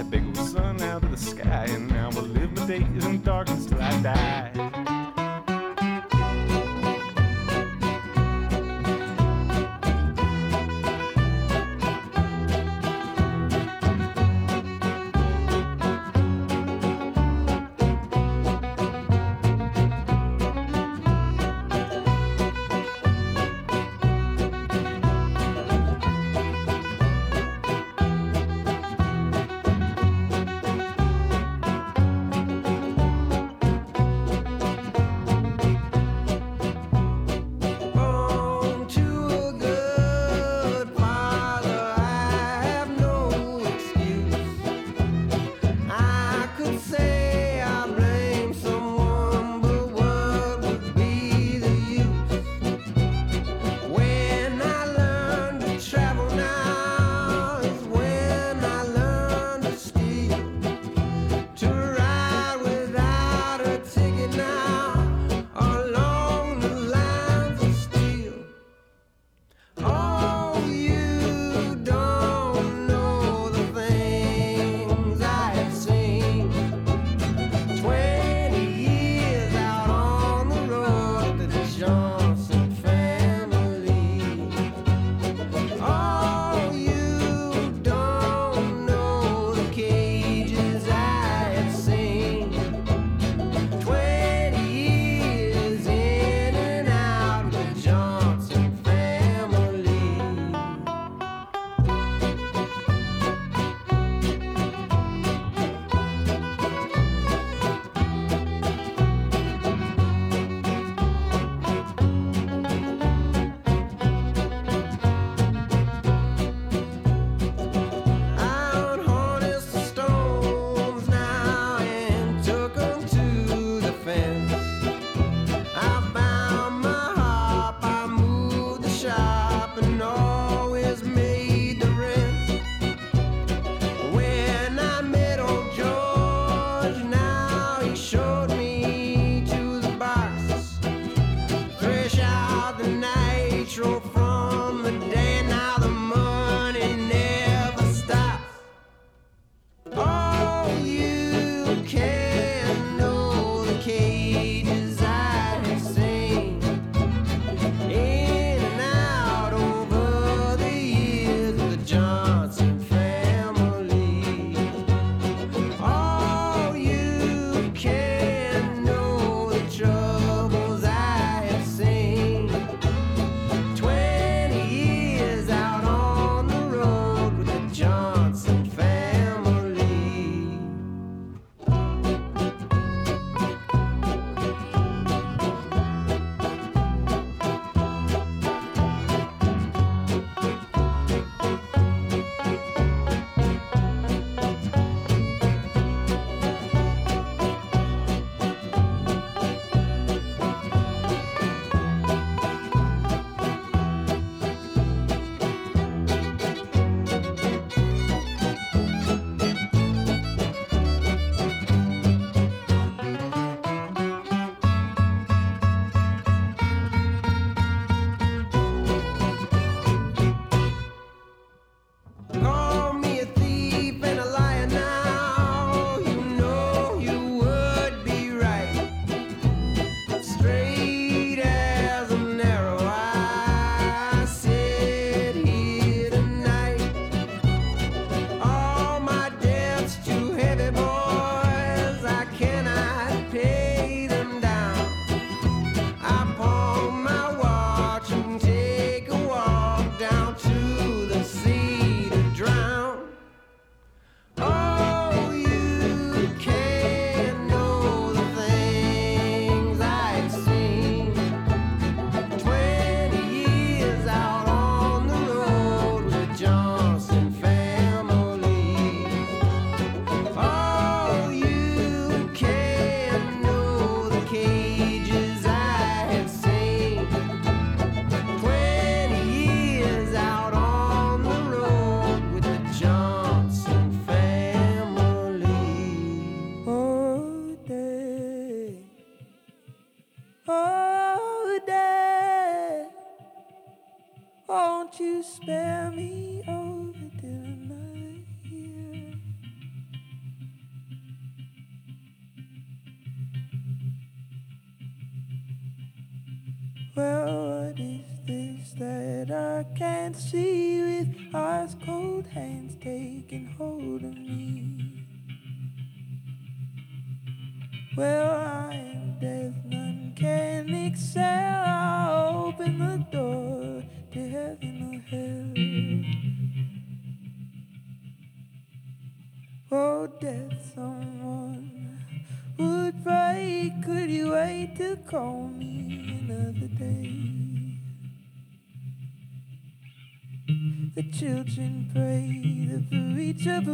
and pray that for each of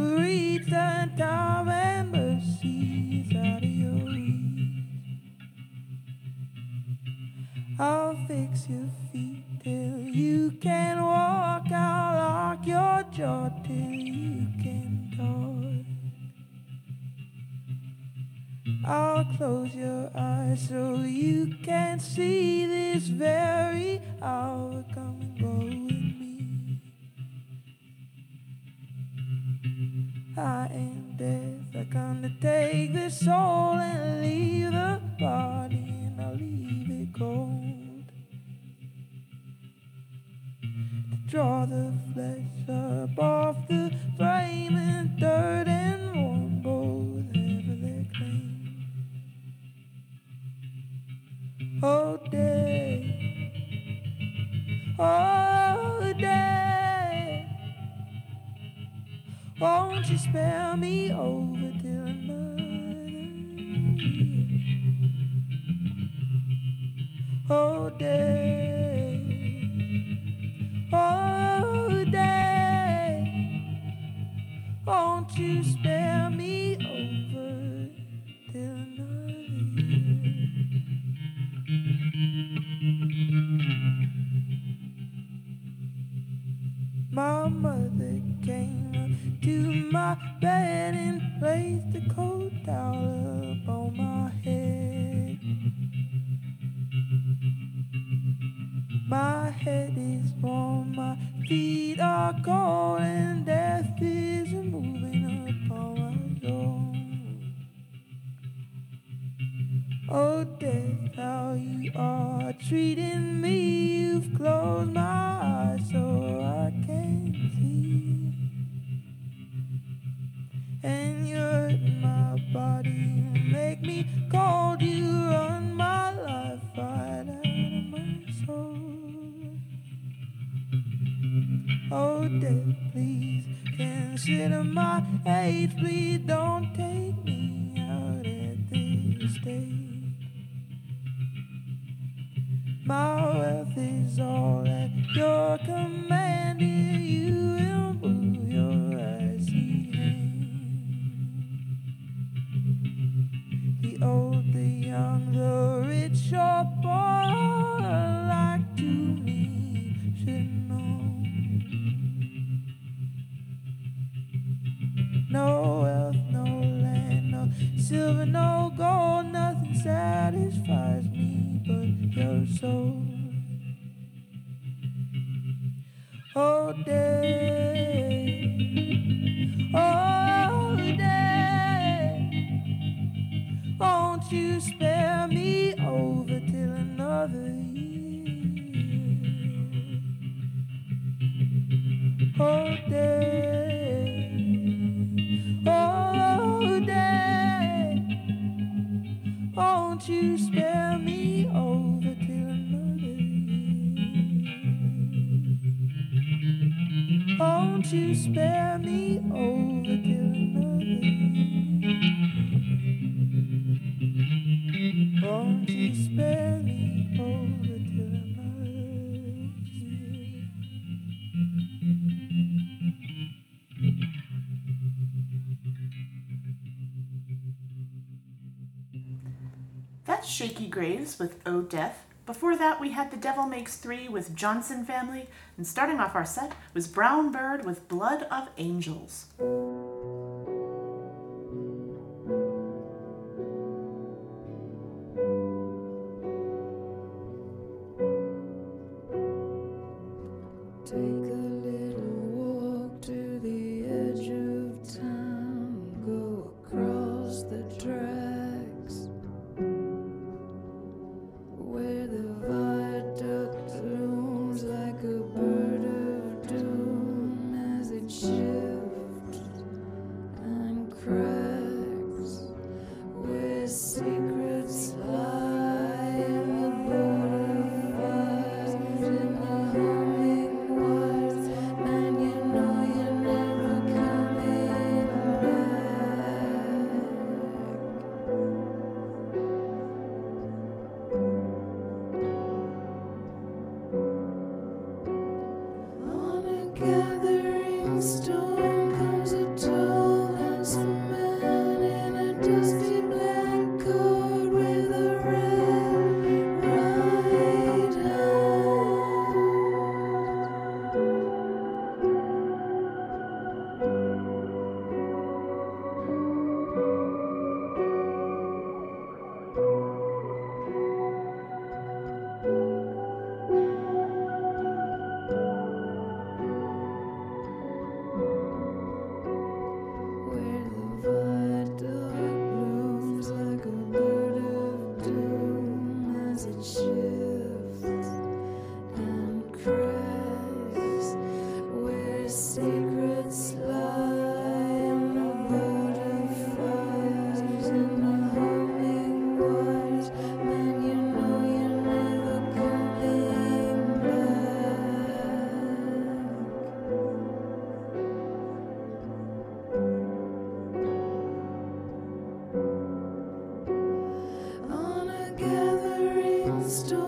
My wealth is all at your command. With O Death. Before that, we had The Devil Makes Three with Johnson Family, and starting off our set was Brown Bird with Blood of Angels. Gathering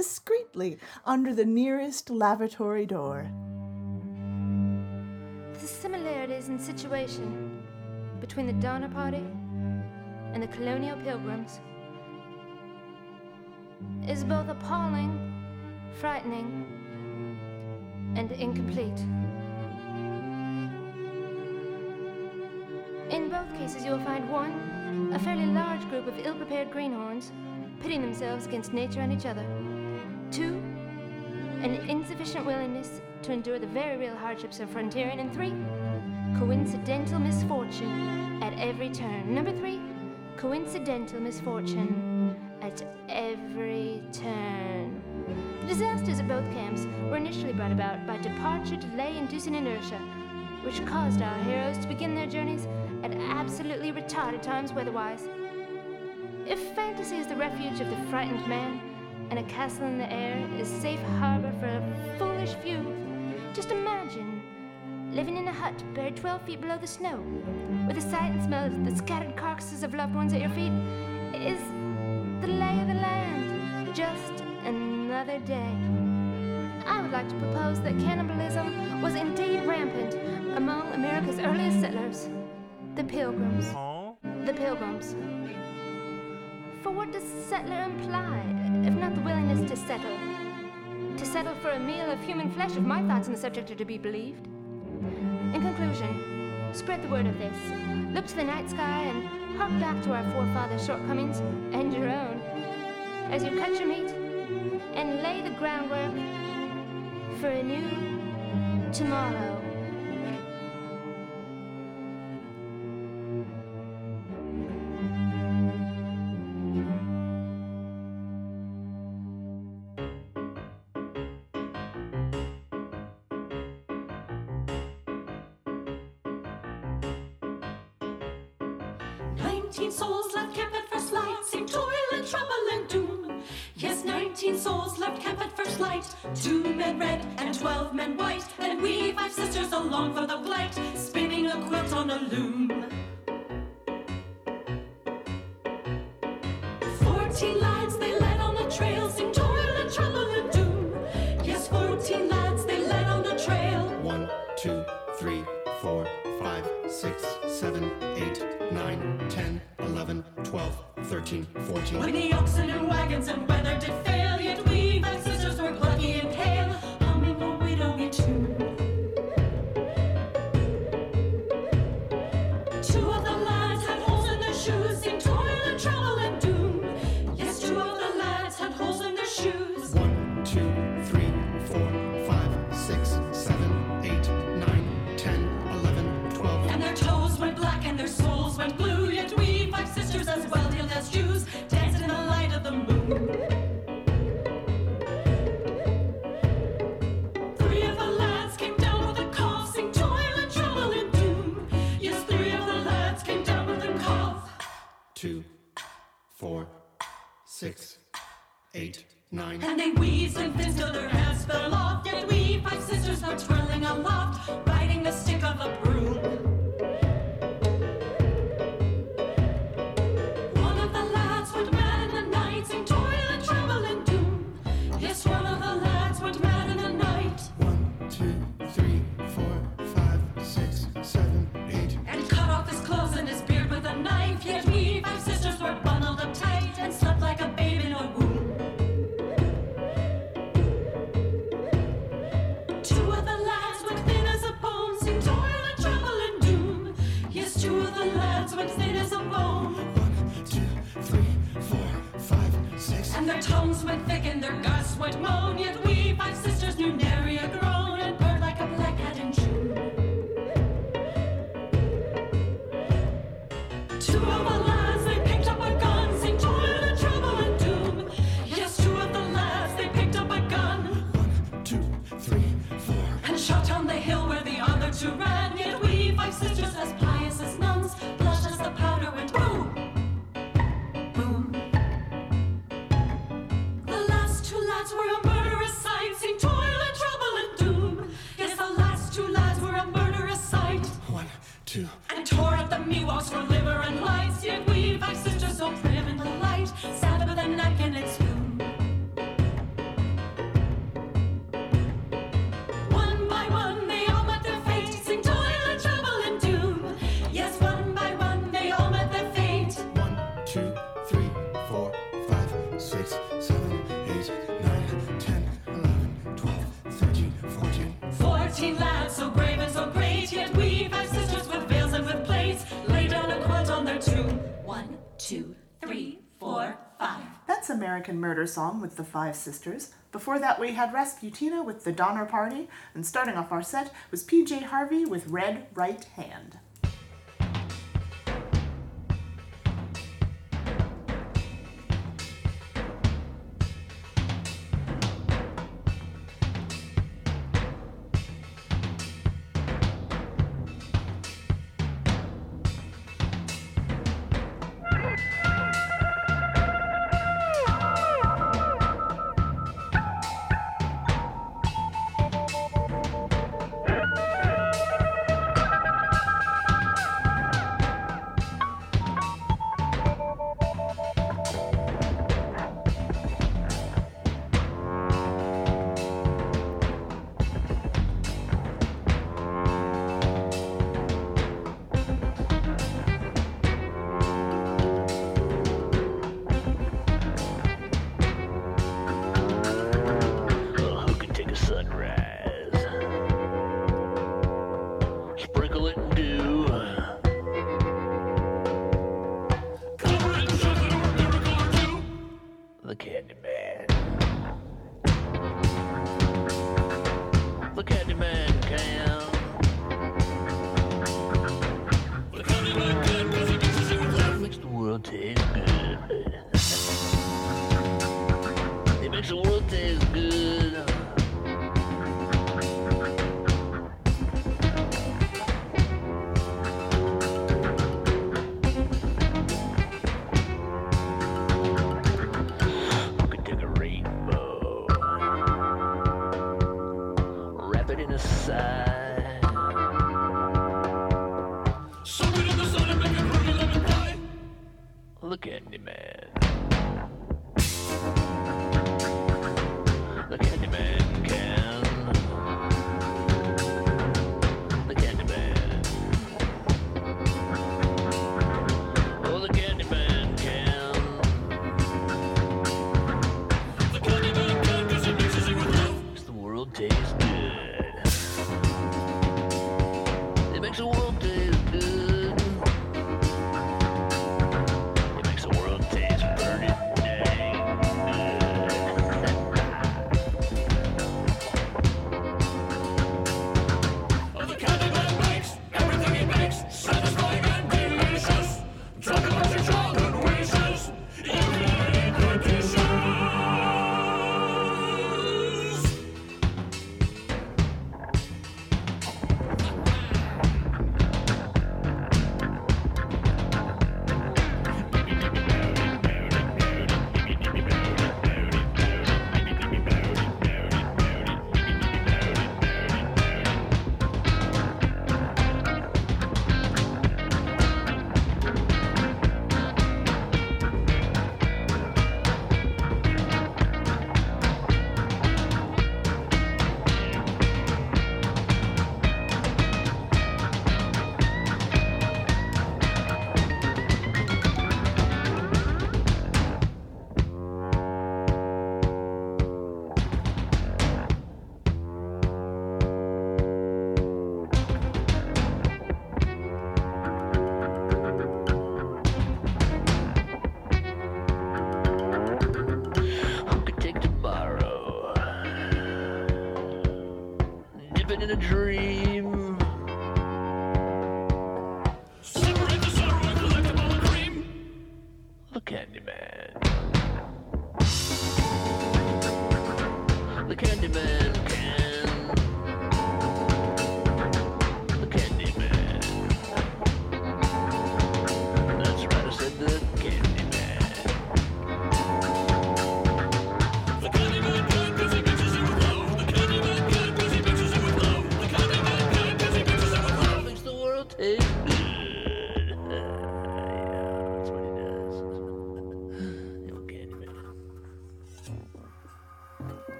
discreetly under the nearest lavatory door. The similarities in situation between the Donner Party and the colonial pilgrims is both appalling, frightening, and incomplete. In both cases, you will find one, a fairly large group of ill prepared greenhorns pitting themselves against nature and each other. Two, an insufficient willingness to endure the very real hardships of frontiering. And three, coincidental misfortune at every turn. Number three, coincidental misfortune at every turn. The disasters at both camps were initially brought about by departure, delay, inducing inertia, which caused our heroes to begin their journeys at absolutely retarded times weather-wise. If fantasy is the refuge of the frightened man, and a castle in the air is safe harbor for a foolish few, just imagine living in a hut buried 12 feet below the snow, with the sight and smell of the scattered carcasses of loved ones at your feet is the lay of the land, just another day. I would like to propose that cannibalism was indeed rampant among America's earliest settlers, the Pilgrims. The Pilgrims. What does settler imply, if not the willingness to settle? To settle for a meal of human flesh if my thoughts on the subject are to be believed? In conclusion, spread the word of this. Look to the night sky and hark back to our forefathers' shortcomings and your own as you cut your meat and lay the groundwork for a new tomorrow. Two men red and twelve men white, and we five sisters along for the flight, spinning a quilt on a loom. American Murder Song with the Five Sisters. Before that, we had Rasputina with the Donner Party. And starting off our set was PJ Harvey with Red Right Hand.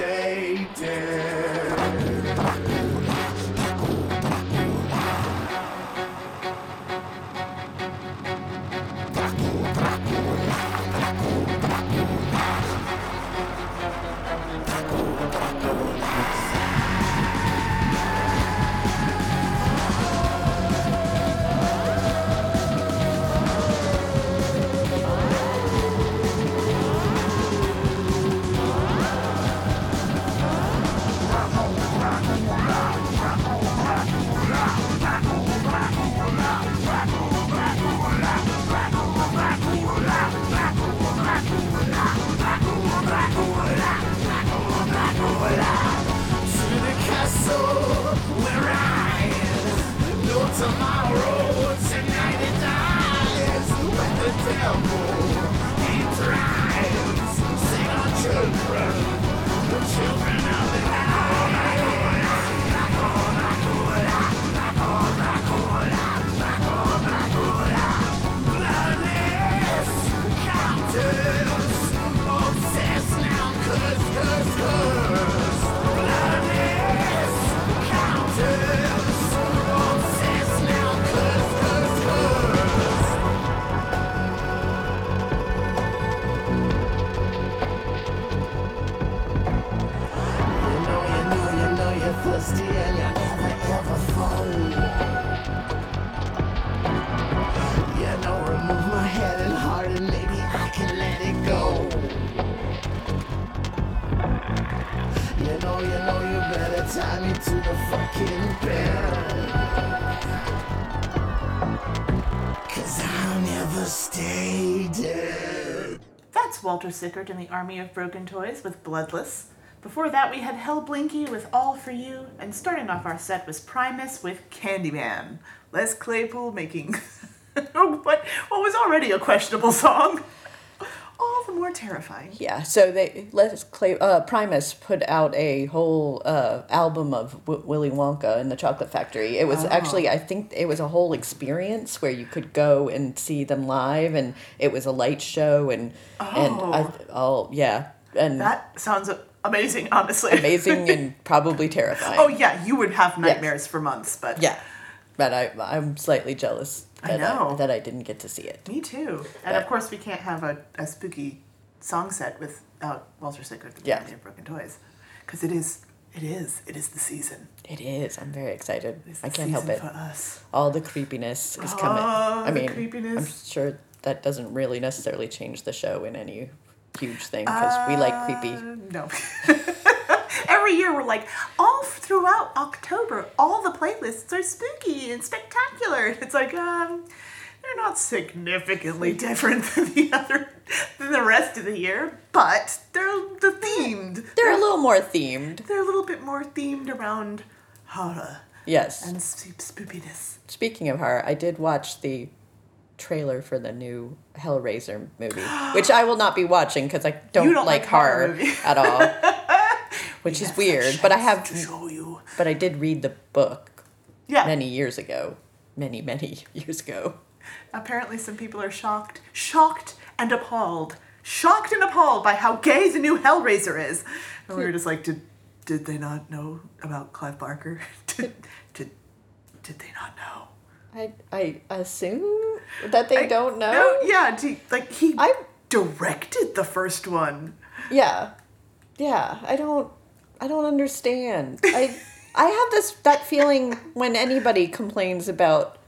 Never Walter Sickert in the Army of Broken Toys with Bloodless. Before that, we had Hellblinki with All For You, and starting off our set was Primus with Candyman. Les Claypool making what, what was already a questionable song. All the more terrifying. Yeah, so they Les Clay uh, Primus put out a whole uh, album of w- Willy Wonka and the Chocolate Factory. It was Oh. actually I think it was a whole experience where you could go and see them live, and it was a light show and and I, Oh. all yeah and That sounds amazing, honestly. amazing and probably terrifying. oh, yeah, you would have nightmares for months, but. Yeah, but I I'm slightly jealous I that know. that I didn't get to see it. Me too. And of course, we can't have a, a spooky song set without Walter Sickert, the Yeah. Of Broken Toys. Because it is, it is, it is the season. It is. I'm very excited. I can't help it. for us. All the creepiness is coming. Oh, I mean. I'm sure that doesn't really necessarily change the show in any huge thing because we like creepy. Uh, No. Every year we're like, all throughout October, all the playlists are spooky and spectacular. It's like, um, they're not significantly different than the other, than the rest of the year, but they're the themed. They're a little more themed. They're a little bit more themed around horror Yes. and sp- spoopiness. Speaking of horror, I did watch the trailer for the new Hellraiser movie, which I will not be watching because I don't, don't like, like horror horror, at all. Which is weird, but I have. to show you. But I did read the book. Yeah. Many years ago, many many years ago. Apparently, some people are shocked, shocked and appalled, shocked and appalled by how gay the new Hellraiser is. And we were hmm. just like, did did they not know about Clive Barker? did, did did they not know? I I assume that they don't know. No, yeah, do- like he I directed the first one. Yeah. Yeah. I don't I don't understand. I I have this that feeling when anybody complains about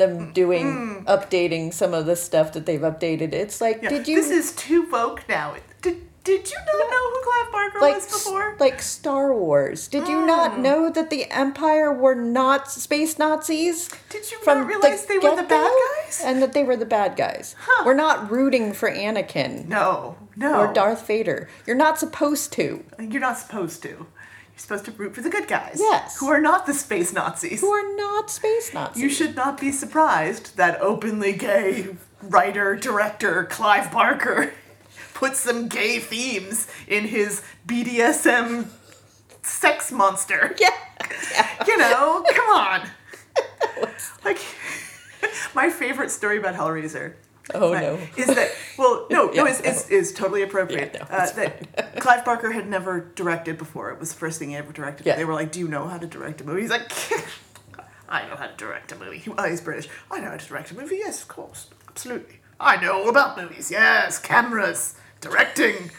them mm, doing mm. updating some of the stuff that they've updated. It's like Yeah, did you This is too woke now. Did did you not know who Clive Barker like was before? like Star Wars. Did you not mm. know that the Empire were not space Nazis? Did you From not realize they were the bad guys? And that they were the bad guys. We're not rooting for Anakin. No, no. Or Darth Vader. You're not supposed to. You're not supposed to. Supposed to root for the good guys. Yes. Who are not the space Nazis. Who are not space Nazis. You should not be surprised that openly gay writer, director Clive Barker put some gay themes in his BDSM sex monster. Yeah. You know, come on. like, my favorite story about Hellraiser. Oh, right, no. Is that, well, no, no, Yeah, it's, it's, it's totally appropriate. Yeah, no, uh, that Clive Barker had never directed before. It was the first thing he ever directed. Yeah. They were like, Do you know how to direct a movie? He's like, I know how to direct a movie. Oh, he's British. I know how to direct a movie. Yes, of course. Absolutely. I know all about movies. Yes, cameras, directing.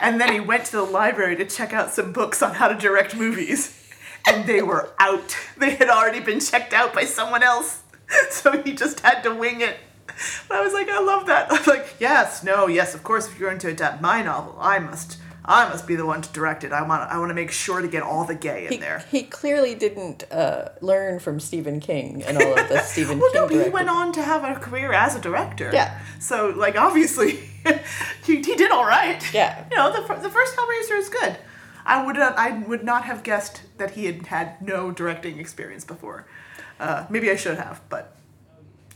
And then he went to the library to check out some books on how to direct movies. And they were out. They had already been checked out by someone else. So he just had to wing it. But I was like, I love that. I'm like, yes, no, yes, of course, if you're going to adapt my novel, I must I must be the one to direct it. I want I want to make sure to get all the gay in He, there. he clearly didn't uh, learn from Stephen King and all of the Stephen Well, King Well, no, he directed- went on to have a career as a director. Yeah. So, like, obviously, he, he did all right. Yeah. You know, the, the first Hellraiser is good. I would not, I would not have guessed that he had had no directing experience before. Uh, maybe I should have, but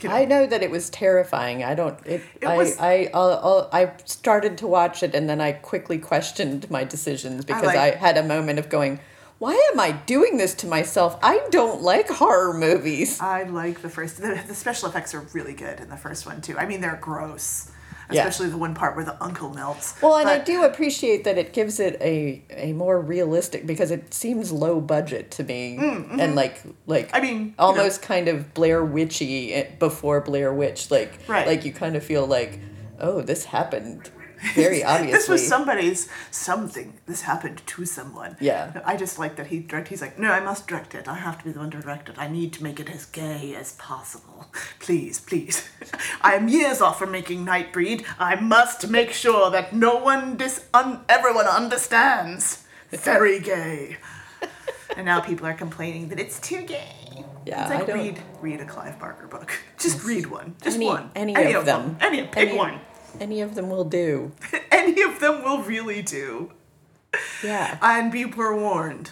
I know that it was terrifying. I don't. It. It I. was- I. Uh, I started to watch it, and then I quickly questioned my decisions because I, like- had a moment of going, "Why am I doing this to myself? I don't like horror movies." I like the first. The, the special effects are really good in the first one too. I mean, they're gross, Yeah. especially the one part where the uncle melts. Well, and I do appreciate that it gives it a a more realistic because it seems low budget to me Mm, mhm. and like like I mean, you know. almost kind of Blair Witchy eh, before Blair Witch like Right. like you kind of feel like oh this happened very obviously This was somebody's something. This happened to someone. Yeah. I just like that he direct. He's like, no, I must direct it. I have to be the one to direct it. I need to make it as gay as possible. Please, please. I am years off from making Nightbreed. I must make sure that no one dis un- everyone understands. Very gay. and now people are complaining that it's too gay. Yeah, it's like I don't- read read a Clive Barker book. Just read one. Just any, one. any, of them. Any of them Any pick any, one. Any of them will do Any of them will really do. yeah And be forewarned,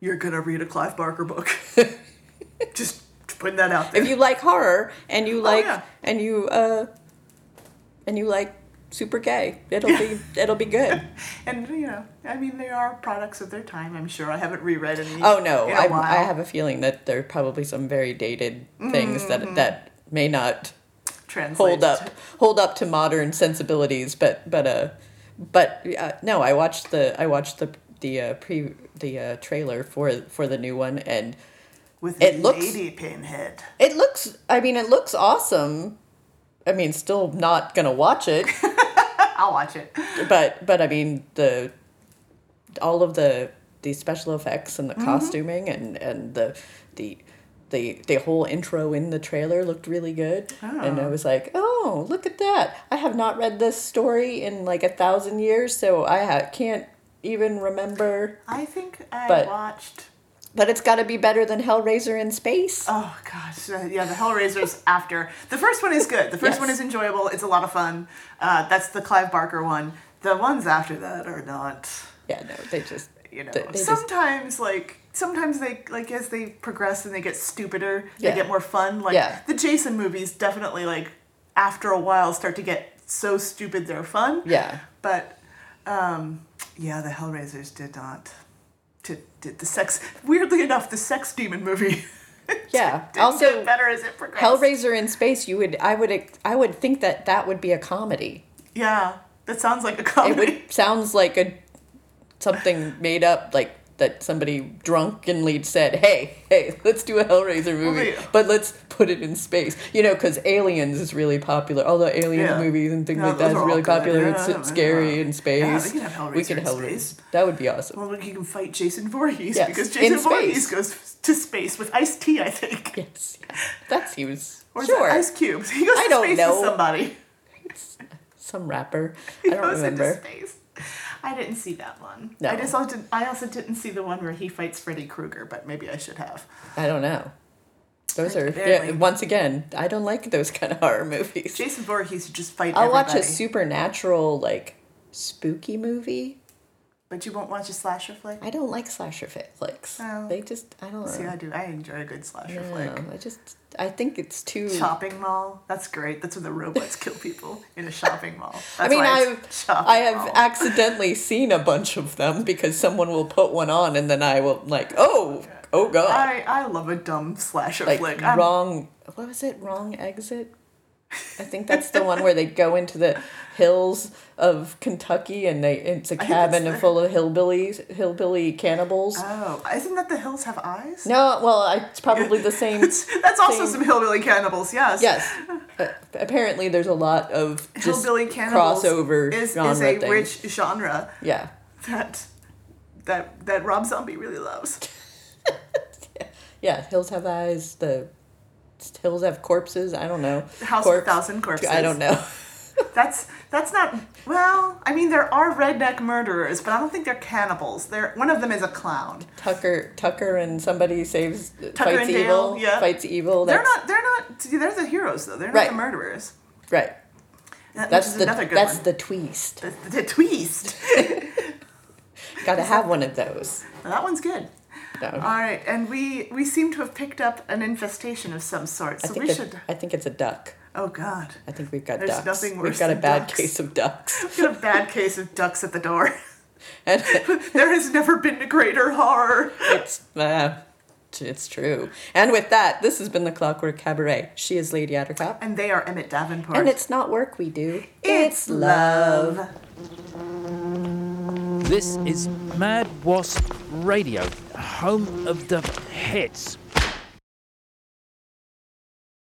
you're gonna read a Clive Barker book. Just putting that out there. if you like horror and you like Oh, yeah. and you uh and you like super gay it'll be it'll be good and you know, I mean, they are products of their time. I'm sure. I haven't reread any. Oh no, I. I have a feeling that there are probably some very dated things Mhm. that that may not Translate hold up hold up to modern sensibilities, but but uh but uh, no, I watched the I watched the the uh, pre the uh, trailer for for the new one and with it looks Lady Pinhead. it looks I mean it looks awesome. I mean, still not gonna watch it, I'll watch it. but but I mean the all of the the special effects and the Mhm. costuming and and the the the the whole intro in the trailer looked really good and i Oh. was like oh look at that i have not read this story in like a thousand years so i ha- can't even remember I think I But- watched. but it's got to be better than hellraiser in space Oh gosh, uh, yeah, the Hellraisers after the first one is good. The first Yes. one is enjoyable. It's a lot of fun. Uh, that's the Clive Barker one. The ones after that are not. yeah no they just You know, they- they just- sometimes like sometimes they like as they progress and they get stupider, Yeah. they get more fun. Like Yeah. the Jason movies, definitely like after a while start to get so stupid they're fun. yeah But um, yeah, the Hellraisers did not. Did, did the sex weirdly enough the sex demon movie yeah also get better as it progressed. hellraiser in space you would i would i would think that that would be a comedy Yeah, that sounds like a comedy. it would sounds like a something made up like that somebody drunkenly said hey hey let's do a hellraiser movie yeah. but let's put it in space you know because aliens is really popular all the alien Yeah. movies and things Yeah, like that is really popular Yeah, it's scary in space Yeah, we can have Hellraiser we could in hellraiser space. that would be awesome Well, you can fight Jason Voorhees Yes, because Jason. Voorhees goes to space with Ice T, I think. Yes, that seems Or is sure that Ice Cube? He goes I to don't space know. with somebody. Uh, some rapper He i don't goes remember into space. I didn't see that one. No. I just also didn't, I also didn't see the one where he fights Freddy Krueger, but maybe I should have. i don't know those are yeah, once again i don't like those kind of horror movies Jason Voorhees just fight I'll watch a supernatural like spooky movie. But you won't watch a slasher flick? I don't like slasher flicks. Oh. They just I don't know. See, I do. I enjoy a good slasher No, flick. I just I think it's too Shopping mall. That's great. That's when the robots kill people in a shopping mall. That's I mean, why I've I have mall. accidentally seen a bunch of them because someone will put one on and then I will like, oh, oh god, I, I love a dumb slasher like flick. I'm- wrong. What was it? Wrong exit. I think that's the one where they go into the hills of Kentucky and they it's a cabin the- full of hillbillies, hillbilly cannibals. Oh, isn't that the hills have eyes? No, well, it's probably the same. That's also same- some hillbilly cannibals. Yes. Yes. Uh, apparently, there's a lot of just Hillbilly cannibals crossover is, genre is a things. rich genre Yeah. that that that Rob Zombie really loves. Yeah, hills have eyes. The hills have corpses. I don't know. House of a Thousand Corpses. I don't know. That's that's not well. I mean, there are redneck murderers, but I don't think they're cannibals. They're one of them is a clown. Tucker, Tucker, and somebody saves, Tucker fights and evil. Dale, yeah. Fights evil. They're not. They're not. see, They're the heroes though. They're not Right. the murderers. right. Uh, that, That's the another good that's one. the twist. The, the twist. Got to have one of those. that one's good. No. All right, and we we seem to have picked up an infestation of some sort, I so think we it- should. I think it's a duck. Oh God, I think we've got There's ducks. nothing worse we've got a bad ducks. case of ducks. we've got a bad case of ducks at the door. And there has never been a greater horror. it's uh, It's true. And with that, this has been the Clockwork Cabaret. She is Lady Attercop. And they are Emmett Davenport. And it's not work we do, It's love. This is Mad Wasp Radio, home of the hits.